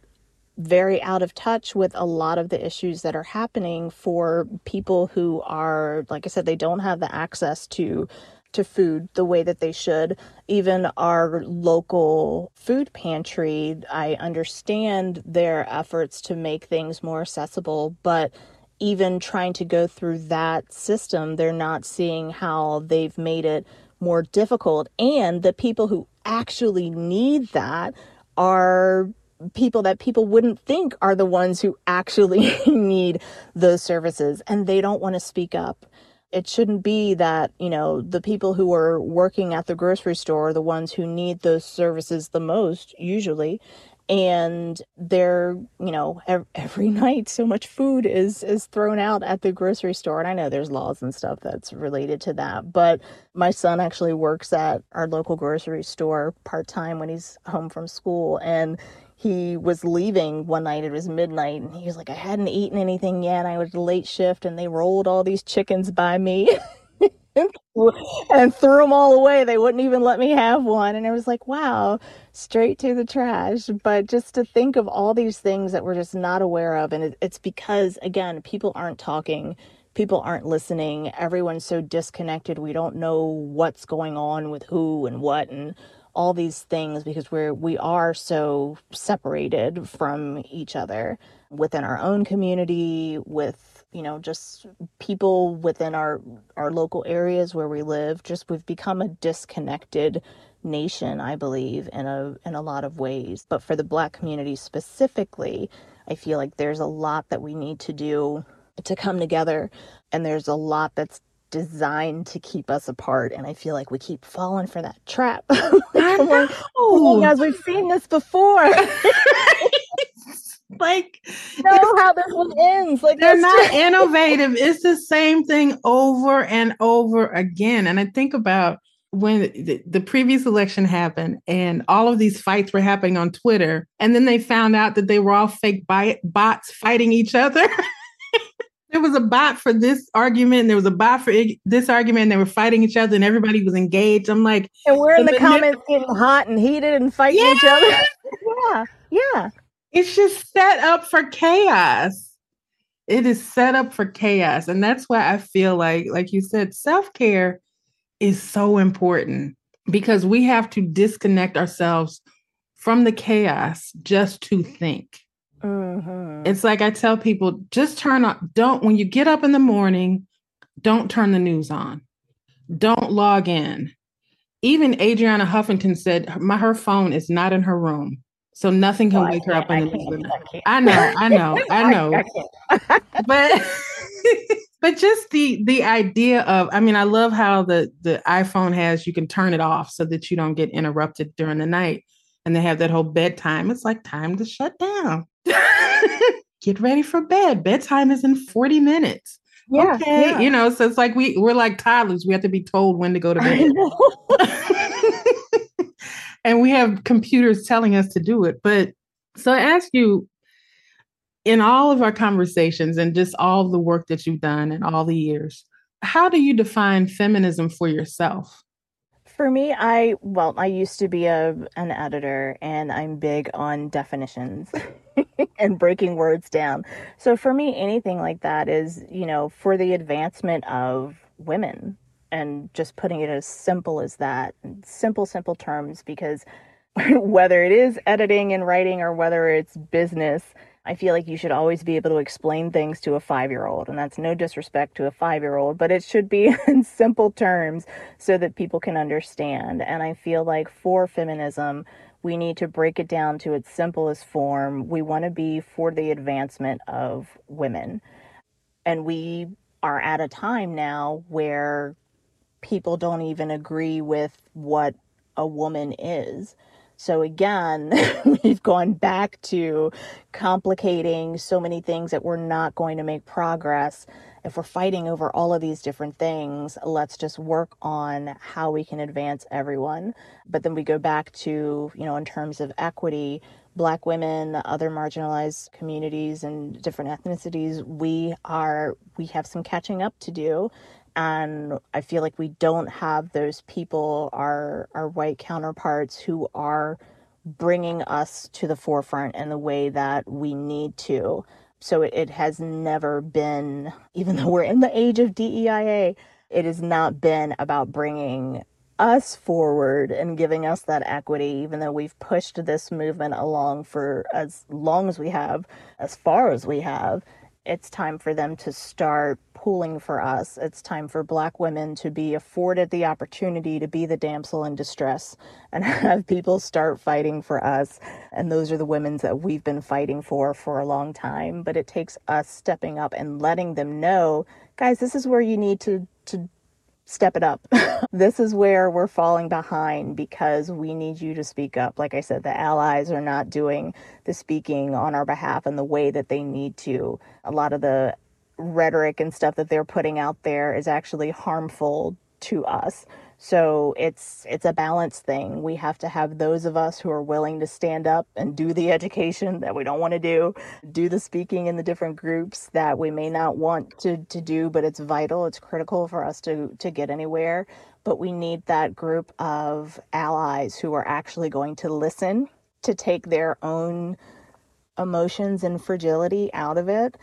very out of touch with a lot of the issues that are happening for people who are like I said they don't have the access to to food the way that they should. Even our local food pantry, I understand their efforts to make things more accessible, but even trying to go through that system, they're not seeing how they've made it more difficult. And the people who actually need that are people that people wouldn't think are the ones who actually [LAUGHS] need those services and they don't want to speak up it shouldn't be that you know the people who are working at the grocery store are the ones who need those services the most usually. And they're you know [LAUGHS] every night so much food is is thrown out at the grocery store. And i know there's laws and stuff that's related to that but my son actually works at our local grocery store part-time when he's home from school. And he was leaving one night it was midnight and he was like i hadn't eaten anything yet i was late shift and they rolled all these chickens by me [LAUGHS] and threw them all away. They wouldn't even let me have one. And i was like wow straight to the trash. But just to think of all these things that we're just not aware of and it's because again people aren't talking people aren't listening everyone's so disconnected we don't know what's going on with who and what and all these things because we're we are so separated from each other within our own community with you know just people within our our local areas where we live. Just we've become a disconnected nation i believe in a in a lot of ways. But for the black community specifically I feel like there's a lot that we need to do to come together, and there's a lot that's designed to keep us apart. And I feel like we keep falling for that trap. [LAUGHS] like, know. oh, guys, we've seen this before. [LAUGHS] like [LAUGHS] know how this one ends. Like they're not just- innovative. It's the same thing over and over again. And I think about when the, the previous election happened and all of these fights were happening on Twitter, and then they found out that they were all fake bi- bots fighting each other. There was a bot for this argument, and there was a bot for this argument, and they were fighting each other, and everybody was engaged. I'm like, and we're in the comments getting hot and heated and fighting each other. [LAUGHS] yeah, yeah. it's just set up for chaos. It is set up for chaos. And that's why I feel like, like you said, self care is so important because we have to disconnect ourselves from the chaos just to think. Hmm It's like I tell people just turn on, don't, when you get up in the morning, don't turn the news on, don't log in. Even Arianna Huffington said her- my, her phone is not in her room. So nothing can I wake her up in the middle of the night. I can't. I know, I know, [LAUGHS] I know. I but [LAUGHS] [LAUGHS] but just the the idea of I mean, I love how the the iPhone has you can turn it off so that you don't get interrupted during the night. And they have that whole bedtime. It's like time to shut down. [LAUGHS] get ready for bed. Bedtime is in 40 minutes. Yeah, okay. yeah. You know, so it's like we we're like toddlers. We have to be told when to go to bed. [LAUGHS] and we have computers telling us to do it. But so I ask you, in all of our conversations and just all the work that you've done in all the years, how do you define feminism for yourself? For me, I well, I used to be a an editor and I'm big on definitions [LAUGHS] and breaking words down. So for me, anything like that is, you know, for the advancement of women and just putting it as simple as that. Simple, simple terms because [LAUGHS] whether it is editing and writing or whether it's business, I feel like you should always be able to explain things to a five year old. And that's no disrespect to a five year old, but it should be [LAUGHS] in simple terms so that people can understand. And I feel like for feminism, we need to break it down to its simplest form. We want to be for the advancement of women. And we are at a time now where people don't even agree with what a woman is. So again, [LAUGHS] we've gone back to complicating so many things that we're not going to make progress. If we're fighting over all of these different things, let's just work on how we can advance everyone. But then we go back to, you know, in terms of equity, black women, other marginalized communities and different ethnicities, we are we have some catching up to do and I feel like we don't have those people, our our white counterparts, who are bringing us to the forefront in the way that we need to. So it, it has never been, [LAUGHS] even though we're in the age of DEIA, it has not been about bringing us forward and giving us that equity, even though we've pushed this movement along for as long as we have, as far as we have it's time for them to start pulling for us. It's time for Black women to be afforded the opportunity to be the damsel in distress and [LAUGHS] have people start fighting for us. And those are the women that we've been fighting for for a long time. But it takes us stepping up and letting them know, guys, this is where you need to to step it up. [LAUGHS] this is where we're falling behind because we need you to speak up. Like I said, the allies are not doing the speaking on our behalf in the way that they need to. A lot of the rhetoric and stuff that they're putting out there is actually harmful to us. So it's it's a balance thing. We have to have those of us who are willing to stand up and do the education that we don't want to do, do the speaking in the different groups that we may not want to, to do, but it's vital, it's critical for us to to get anywhere. But we need that group of allies who are actually going to listen, to take their own emotions and fragility out of it,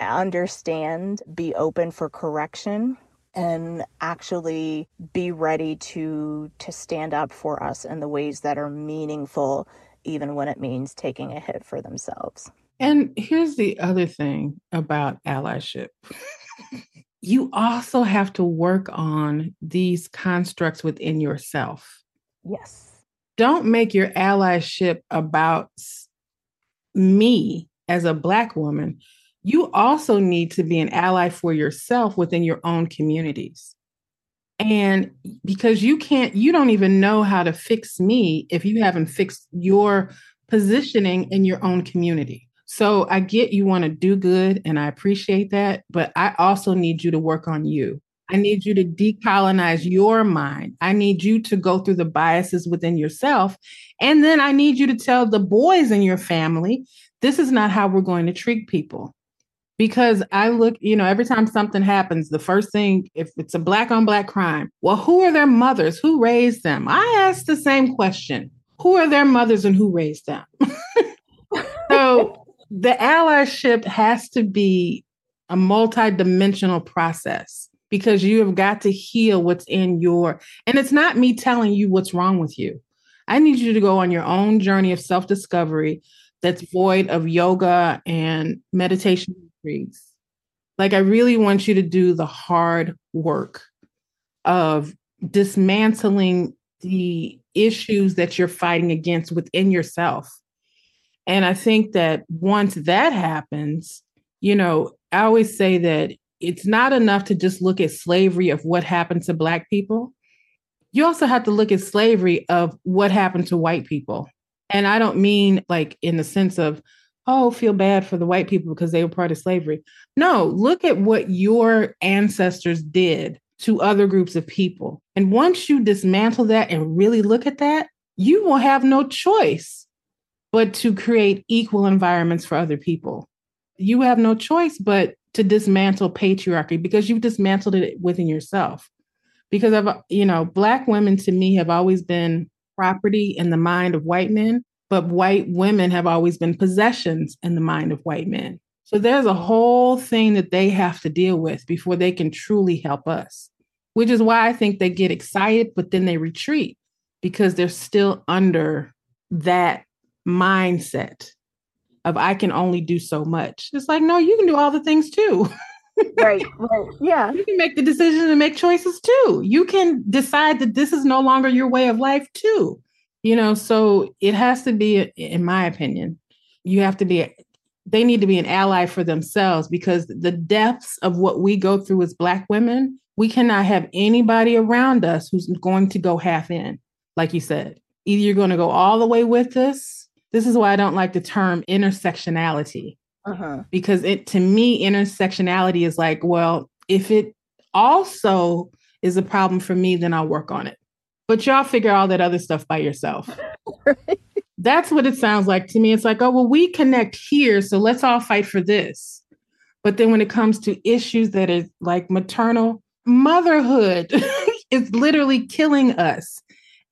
understand, be open for correction and actually be ready to to stand up for us in the ways that are meaningful even when it means taking a hit for themselves. And here's the other thing about allyship. you also have to work on these constructs within yourself. Yes. Don't make your allyship about me as a Black woman, you also need to be an ally for yourself within your own communities. And because you can't, you don't even know how to fix me if you haven't fixed your positioning in your own community. So I get you want to do good and I appreciate that, but I also need you to work on you. I need you to decolonize your mind. I need you to go through the biases within yourself. And then I need you to tell the boys in your family this is not how we're going to treat people because I look, you know, every time something happens, the first thing, if it's a black on black crime, well, who are their mothers? Who raised them? I ask the same question who are their mothers and who raised them? [LAUGHS] so the allyship has to be a multi-dimensional process because you have got to heal what's in your and it's not me telling you what's wrong with you i need you to go on your own journey of self-discovery that's void of yoga and meditation retreats. Like, I really want you to do the hard work of dismantling the issues that you're fighting against within yourself. And I think that once that happens, you know, I always say that it's not enough to just look at slavery of what happened to Black people. You also have to look at slavery of what happened to white people. And I don't mean like in the sense of, oh, feel bad for the white people because they were part of slavery. No, look at what your ancestors did to other groups of people. And once you dismantle that and really look at that, you will have no choice but to create equal environments for other people. You have no choice but to dismantle patriarchy because you've dismantled it within yourself. Because of, you know, Black women to me have always been property in the mind of white men but white women have always been possessions in the mind of white men. So there's a whole thing that they have to deal with before they can truly help us, which is why I think they get excited, but then they retreat because they're still under that mindset of I can only do so much. It's like, no, you can do all the things too. [LAUGHS] right, right. Yeah. You can make the decision and make choices too. You can decide that this is no longer your way of life too. You know, so it has to be, in my opinion, you have to be, they need to be an ally for themselves because the depths of what we go through as Black women, we cannot have anybody around us who's going to go half in, like you said. Either you're going to go all the way with us. This is why I don't like the term intersectionality. Uh-huh. Because it to me, intersectionality is like, well, if it also is a problem for me, then I'll work on it but y'all figure all that other stuff by yourself. [LAUGHS] That's what it sounds like to me. It's like, oh, well, we connect here, so let's all fight for this. But then when it comes to issues that is like maternal, motherhood [LAUGHS] is literally killing us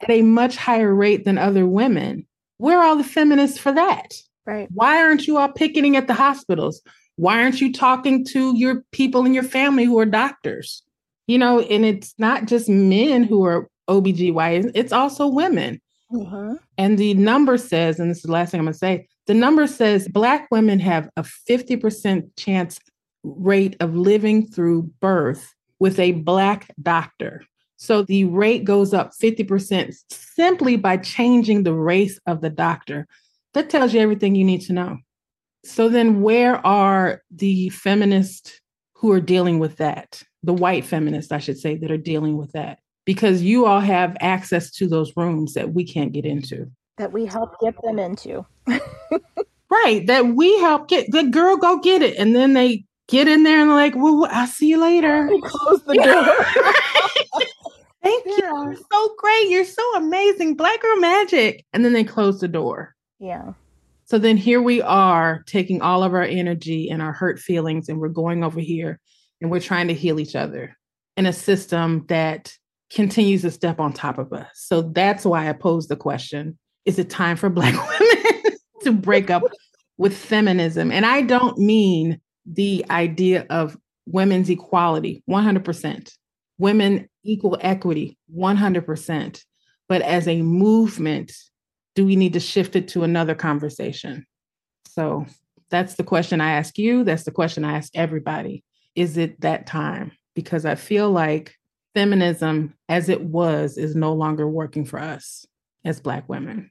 at a much higher rate than other women. Where are all the feminists for that? Right. Why aren't you all picketing at the hospitals? Why aren't you talking to your people in your family who are doctors? You know, and it's not just men who are OBGYN, it's also women. Mm-hmm. And the number says, and this is the last thing I'm going to say the number says Black women have a 50% chance rate of living through birth with a Black doctor. So the rate goes up 50% simply by changing the race of the doctor. That tells you everything you need to know. So then, where are the feminists who are dealing with that? The white feminists, I should say, that are dealing with that because you all have access to those rooms that we can't get into. That we help get them into. [LAUGHS] right. That we help get the girl go get it. And then they get in there and like, well, I'll see you later. [LAUGHS] close the door. [LAUGHS] Thank yeah. you. You're so great. You're so amazing. Black girl magic. And then they close the door. Yeah. So then here we are taking all of our energy and our hurt feelings, and we're going over here and we're trying to heal each other in a system that continues to step on top of us. So that's why I posed the question Is it time for Black [LAUGHS] women to break up with feminism? And I don't mean the idea of women's equality, 100%, women equal equity, 100%. But as a movement, do we need to shift it to another conversation? So that's the question I ask you. That's the question I ask everybody. Is it that time? Because I feel like feminism as it was is no longer working for us as Black women.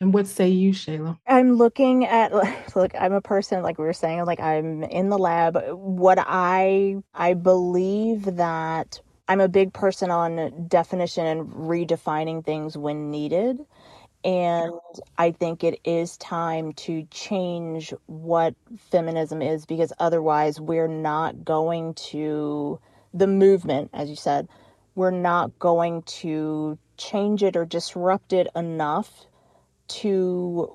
And what say you, Shayla? I'm looking at [LAUGHS] look, I'm a person like we were saying, like I'm in the lab. What I I believe that I'm a big person on definition and redefining things when needed. And I think it is time to change what feminism is because otherwise we're not going to, the movement, as you said, we're not going to change it or disrupt it enough to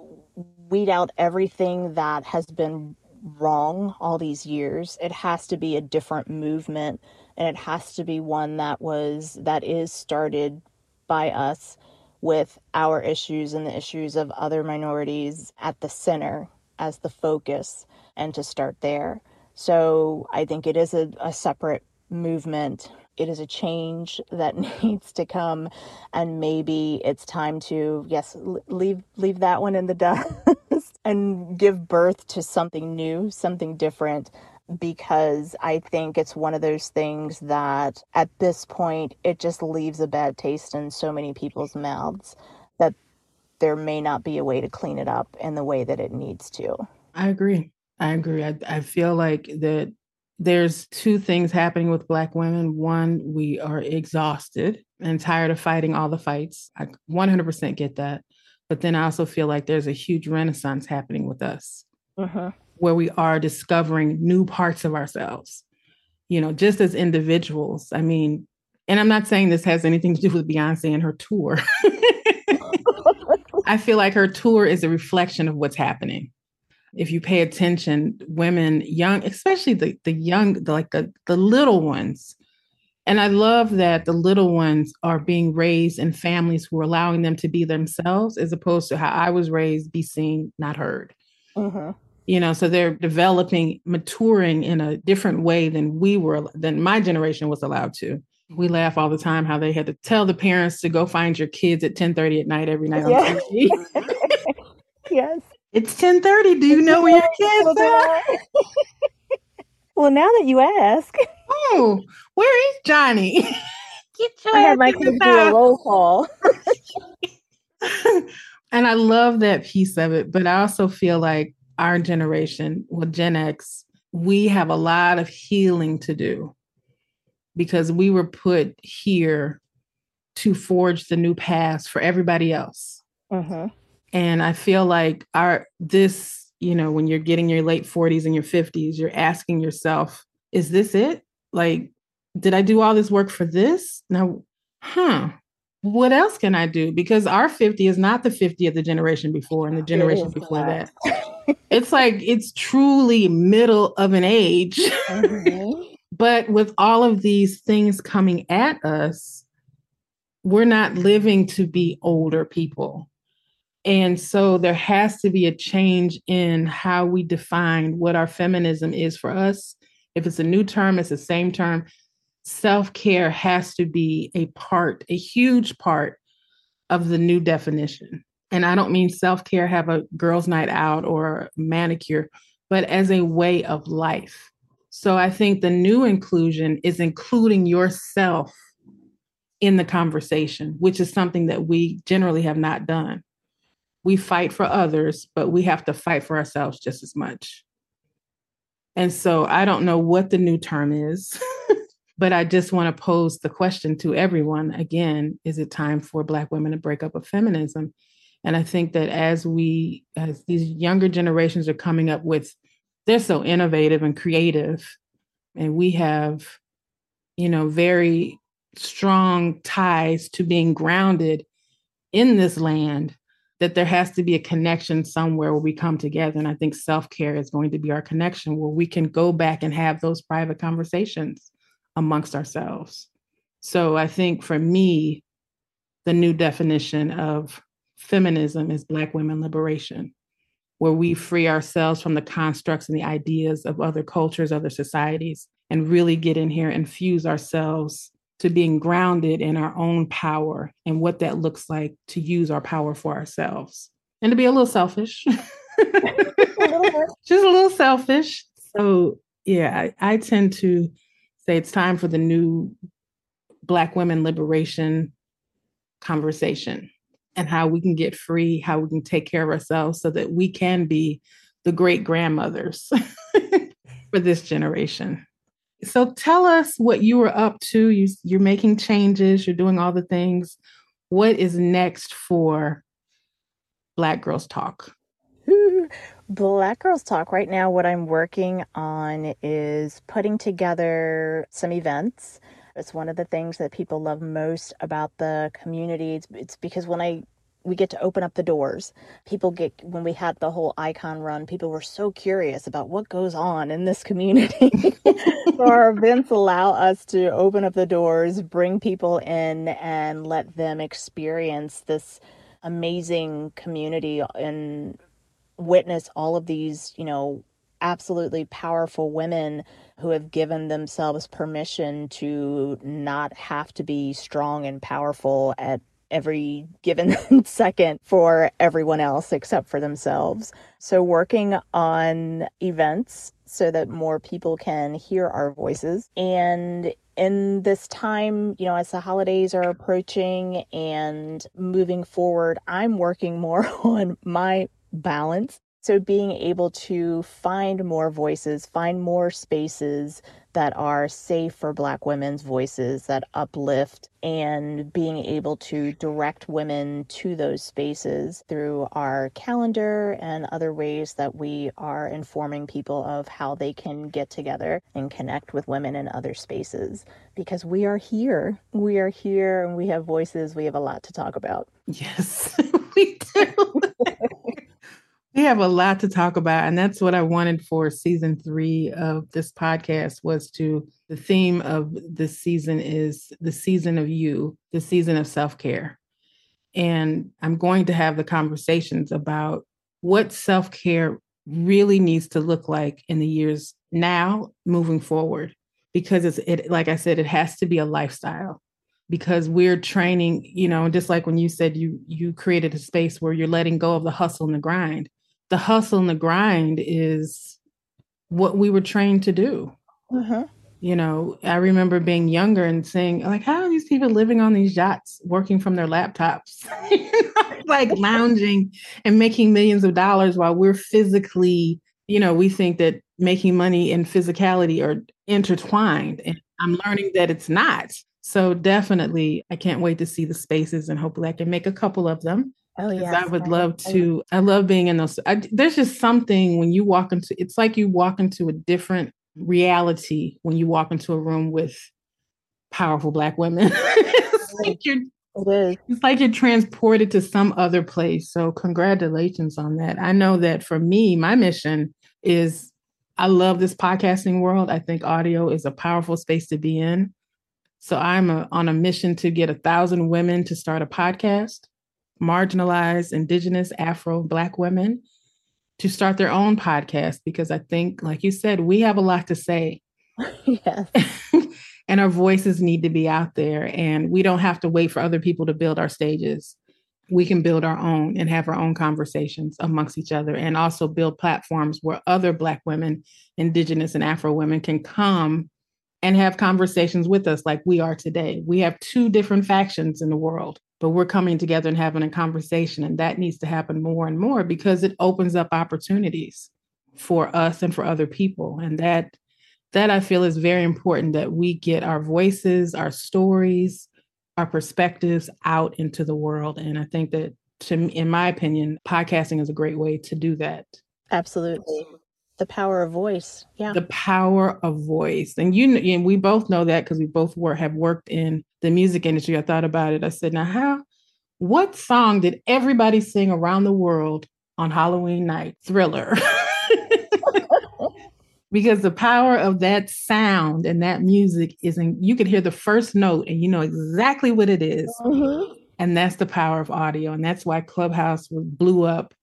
weed out everything that has been wrong all these years. It has to be a different movement and it has to be one that was, that is started by us with our issues and the issues of other minorities at the center as the focus and to start there. So I think it is a, a separate movement. It is a change that [LAUGHS] needs to come, and maybe it's time to yes leave leave that one in the [LAUGHS] dust and give birth to something new, something different because I think it's one of those things that at this point it just leaves a bad taste in so many people's mouths that there may not be a way to clean it up in the way that it needs to. I agree. I agree. I, I feel like that there's two things happening with Black women. One, we are exhausted and tired of fighting all the fights. I 100% get that. But then I also feel like there's a huge renaissance happening with us. Uh-huh where we are discovering new parts of ourselves, you know, just as individuals. I mean, and I'm not saying this has anything to do with Beyonce and her tour. [LAUGHS] I feel like her tour is a reflection of what's happening. If you pay attention, women, young, especially the the young, the, like the the little ones, and I love that the little ones are being raised in families who are allowing them to be themselves, as opposed to how I was raised, be seen, not heard. Mm-hmm. You know so they're developing maturing in a different way than we were than my generation was allowed to. We laugh all the time how they had to tell the parents to go find your kids at 10 30 at night every night on TV. [LAUGHS] yes it's 1030. do you know where your [LAUGHS] kids are [LAUGHS] well now that you ask oh where is johnny [LAUGHS] Get your I had my kids do a roll call and I love that piece of it, but I also feel like our generation, well, Gen X, we have a lot of healing to do because we were put here to forge the new paths for everybody else. Mm-hmm. And I feel like our this, you know, when you're getting your late 40s and your 50s, you're asking yourself, is this it? Like, did I do all this work for this? Now, huh, what else can I do? Because our 50 is not the 50 of the generation before and the generation before that. [LAUGHS] it's like it's truly middle of an age. Mm-hmm. [LAUGHS] but with all of these things coming at us, we're not living to be older people. And so there has to be a change in how we define what our feminism is for us. If it's a new term, it's the same term self care has to be a part, a huge part of the new definition. And I don't mean self care, have a girls' night out or manicure, but as a way of life. So I think the new inclusion is including yourself in the conversation, which is something that we generally have not done. We fight for others, but we have to fight for ourselves just as much. And so I don't know what the new term is. [LAUGHS] But I just want to pose the question to everyone again is it time for Black women to break up with feminism? And I think that as we, as these younger generations are coming up with, they're so innovative and creative, and we have, you know, very strong ties to being grounded in this land that there has to be a connection somewhere where we come together. And I think self care is going to be our connection where we can go back and have those private conversations amongst ourselves. So I think for me, the new definition of feminism is Black women liberation, where we free ourselves from the constructs and the ideas of other cultures, other societies, and really get in here and fuse ourselves to being grounded in our own power and what that looks like to use our power for ourselves and to be a little selfish. [LAUGHS] Just a little selfish. So, yeah, I, I tend to say it's time for the new Black women liberation conversation. and how we can get free, how we can take care of ourselves so that we can be the great grandmothers [LAUGHS] for this generation. So tell us what you were up to. You, you're making changes, you're doing all the things. What is next for Black Girls Talk? [LAUGHS] Black Girls Talk right now, what I'm working on is putting together some events. It's one of the things that people love most about the community. It's, it's because when I we get to open up the doors. People get, when we had the whole icon run, people were so curious about what goes on in this [LAUGHS] community. so our events allow us to open up the doors, bring people in, and let them experience this amazing community and witness all of these, you know, absolutely powerful women who have given themselves permission to not have to be strong and powerful at every given [LAUGHS] second for everyone else except for themselves. So, working on events so that more people can hear our voices. And in this time, you know, as the holidays are approaching and moving forward, I'm working more [LAUGHS] on my balance. So, being able to find more voices, find more spaces that are safe for Black women's voices, that uplift, and being able to direct women to those spaces through our calendar and other ways that we are informing people of how they can get together and connect with women in other spaces. Because we are here. We are here and we have voices. We have a lot to talk about. Yes, [LAUGHS] we do. [LAUGHS] We have a lot to talk about, and that's what I wanted for season three of this podcast was to the theme of this season is the season of you, the season of self-care. And I'm going to have the conversations about what self-care really needs to look like in the years now moving forward. Because it's it, like I said, it has to be a lifestyle because we're training, you know, just like when you said you you created a space where you're letting go of the hustle and the grind the hustle and the grind is what we were trained to do. Uh-huh. You know, I remember being younger and saying, like, how are these people living on these yachts, working from their laptops, [LAUGHS] like lounging and making millions of dollars while we're physically, you know, we think that making money and physicality are intertwined. And I'm learning that it's not. So definitely, I can't wait to see the spaces and hopefully I can make a couple of them Oh yeah, I would love to. I love being in those. I, there's just something when you walk into. It's like you walk into a different reality when you walk into a room with powerful Black women. [LAUGHS] it's like you're. It is. It's like you're transported to some other place. So congratulations on that. I know that for me, my mission is. I love this podcasting world. I think audio is a powerful space to be in. So I'm a, on a mission to get a thousand women to start a podcast marginalized, indigenous, Afro, Black women to start their own podcast because I think, like you said, we have a lot to say. [LAUGHS] yes. [LAUGHS] and our voices need to be out there. And we don't have to wait for other people to build our stages. We can build our own and have our own conversations amongst each other and also build platforms where other Black women, Indigenous, and Afro women can come and have conversations with us like we are today. We have two different factions in the world but we're coming together and having a conversation and that needs to happen more and more because it opens up opportunities for us and for other people. And that that i feel is very important that we get our voices our stories our perspectives out into the world. And i think that to in my opinion podcasting is a great way to do that. Absolutely the power of voice. Yeah. The power of voice. And you and we both know that because we both were have worked in the music industry. I thought about it. I said now how what song did everybody sing around the world on halloween night? Thriller. [LAUGHS] Because the power of that sound and that music is in you can hear the first note and you know exactly what it is. Mm-hmm. and that's the power of audio. And that's why clubhouse blew up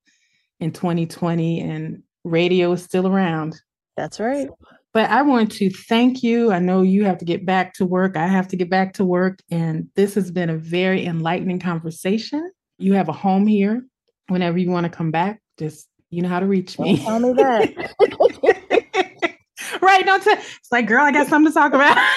in 2020 and radio is still around. That's right. But I want to thank you. I know you have to get back to work. I have to get back to work. And this has been a very enlightening conversation. You have a home here. Whenever you want to come back, just you know how to reach me. Don't tell me that. [LAUGHS] right. Don't tell. It's like, girl, I got something to talk about. [LAUGHS]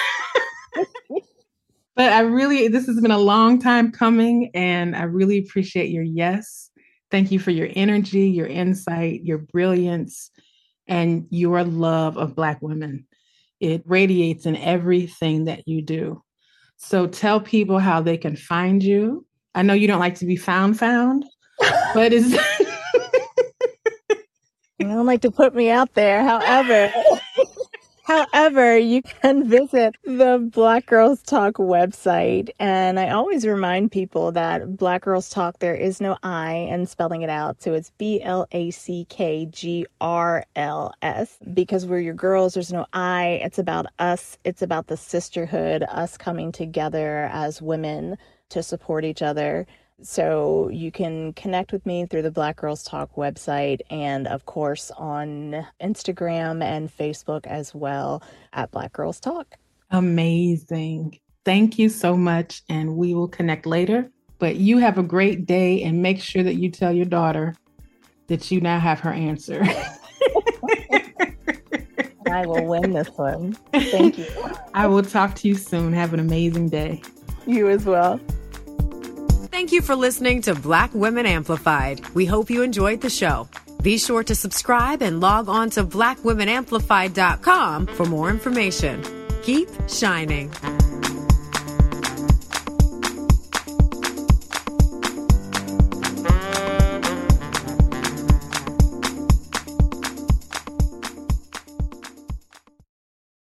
But I really, this has been a long time coming, and I really appreciate your yes. Thank you for your energy, your insight, your brilliance, and your love of Black women. It radiates in everything that you do. So tell people how they can find you. I know you don't like to be found, found, but is. [LAUGHS] I don't like to put me out there. However, [LAUGHS] However, you can [LAUGHS] visit the Black Girls Talk website. And I always remind people that Black Girls Talk, there is no I in spelling it out. So it's B L A C K G R L S. Because we're your girls, there's no I. It's about us, it's about the sisterhood, us coming together as women to support each other. So you can connect with me through the Black Girls Talk website and, of course, on Instagram and Facebook as well at Black Girls Talk. Amazing. Thank you so much. And we will connect later. But you have a great day and make sure that you tell your daughter that you now have her answer. [LAUGHS] I will win this one. Thank you. I will talk to you soon. Have an amazing day. You as well. Thank you for listening to Black Women Amplified. We hope you enjoyed the show. Be sure to subscribe and log on to blackwomenamplified.com for more information. Keep shining.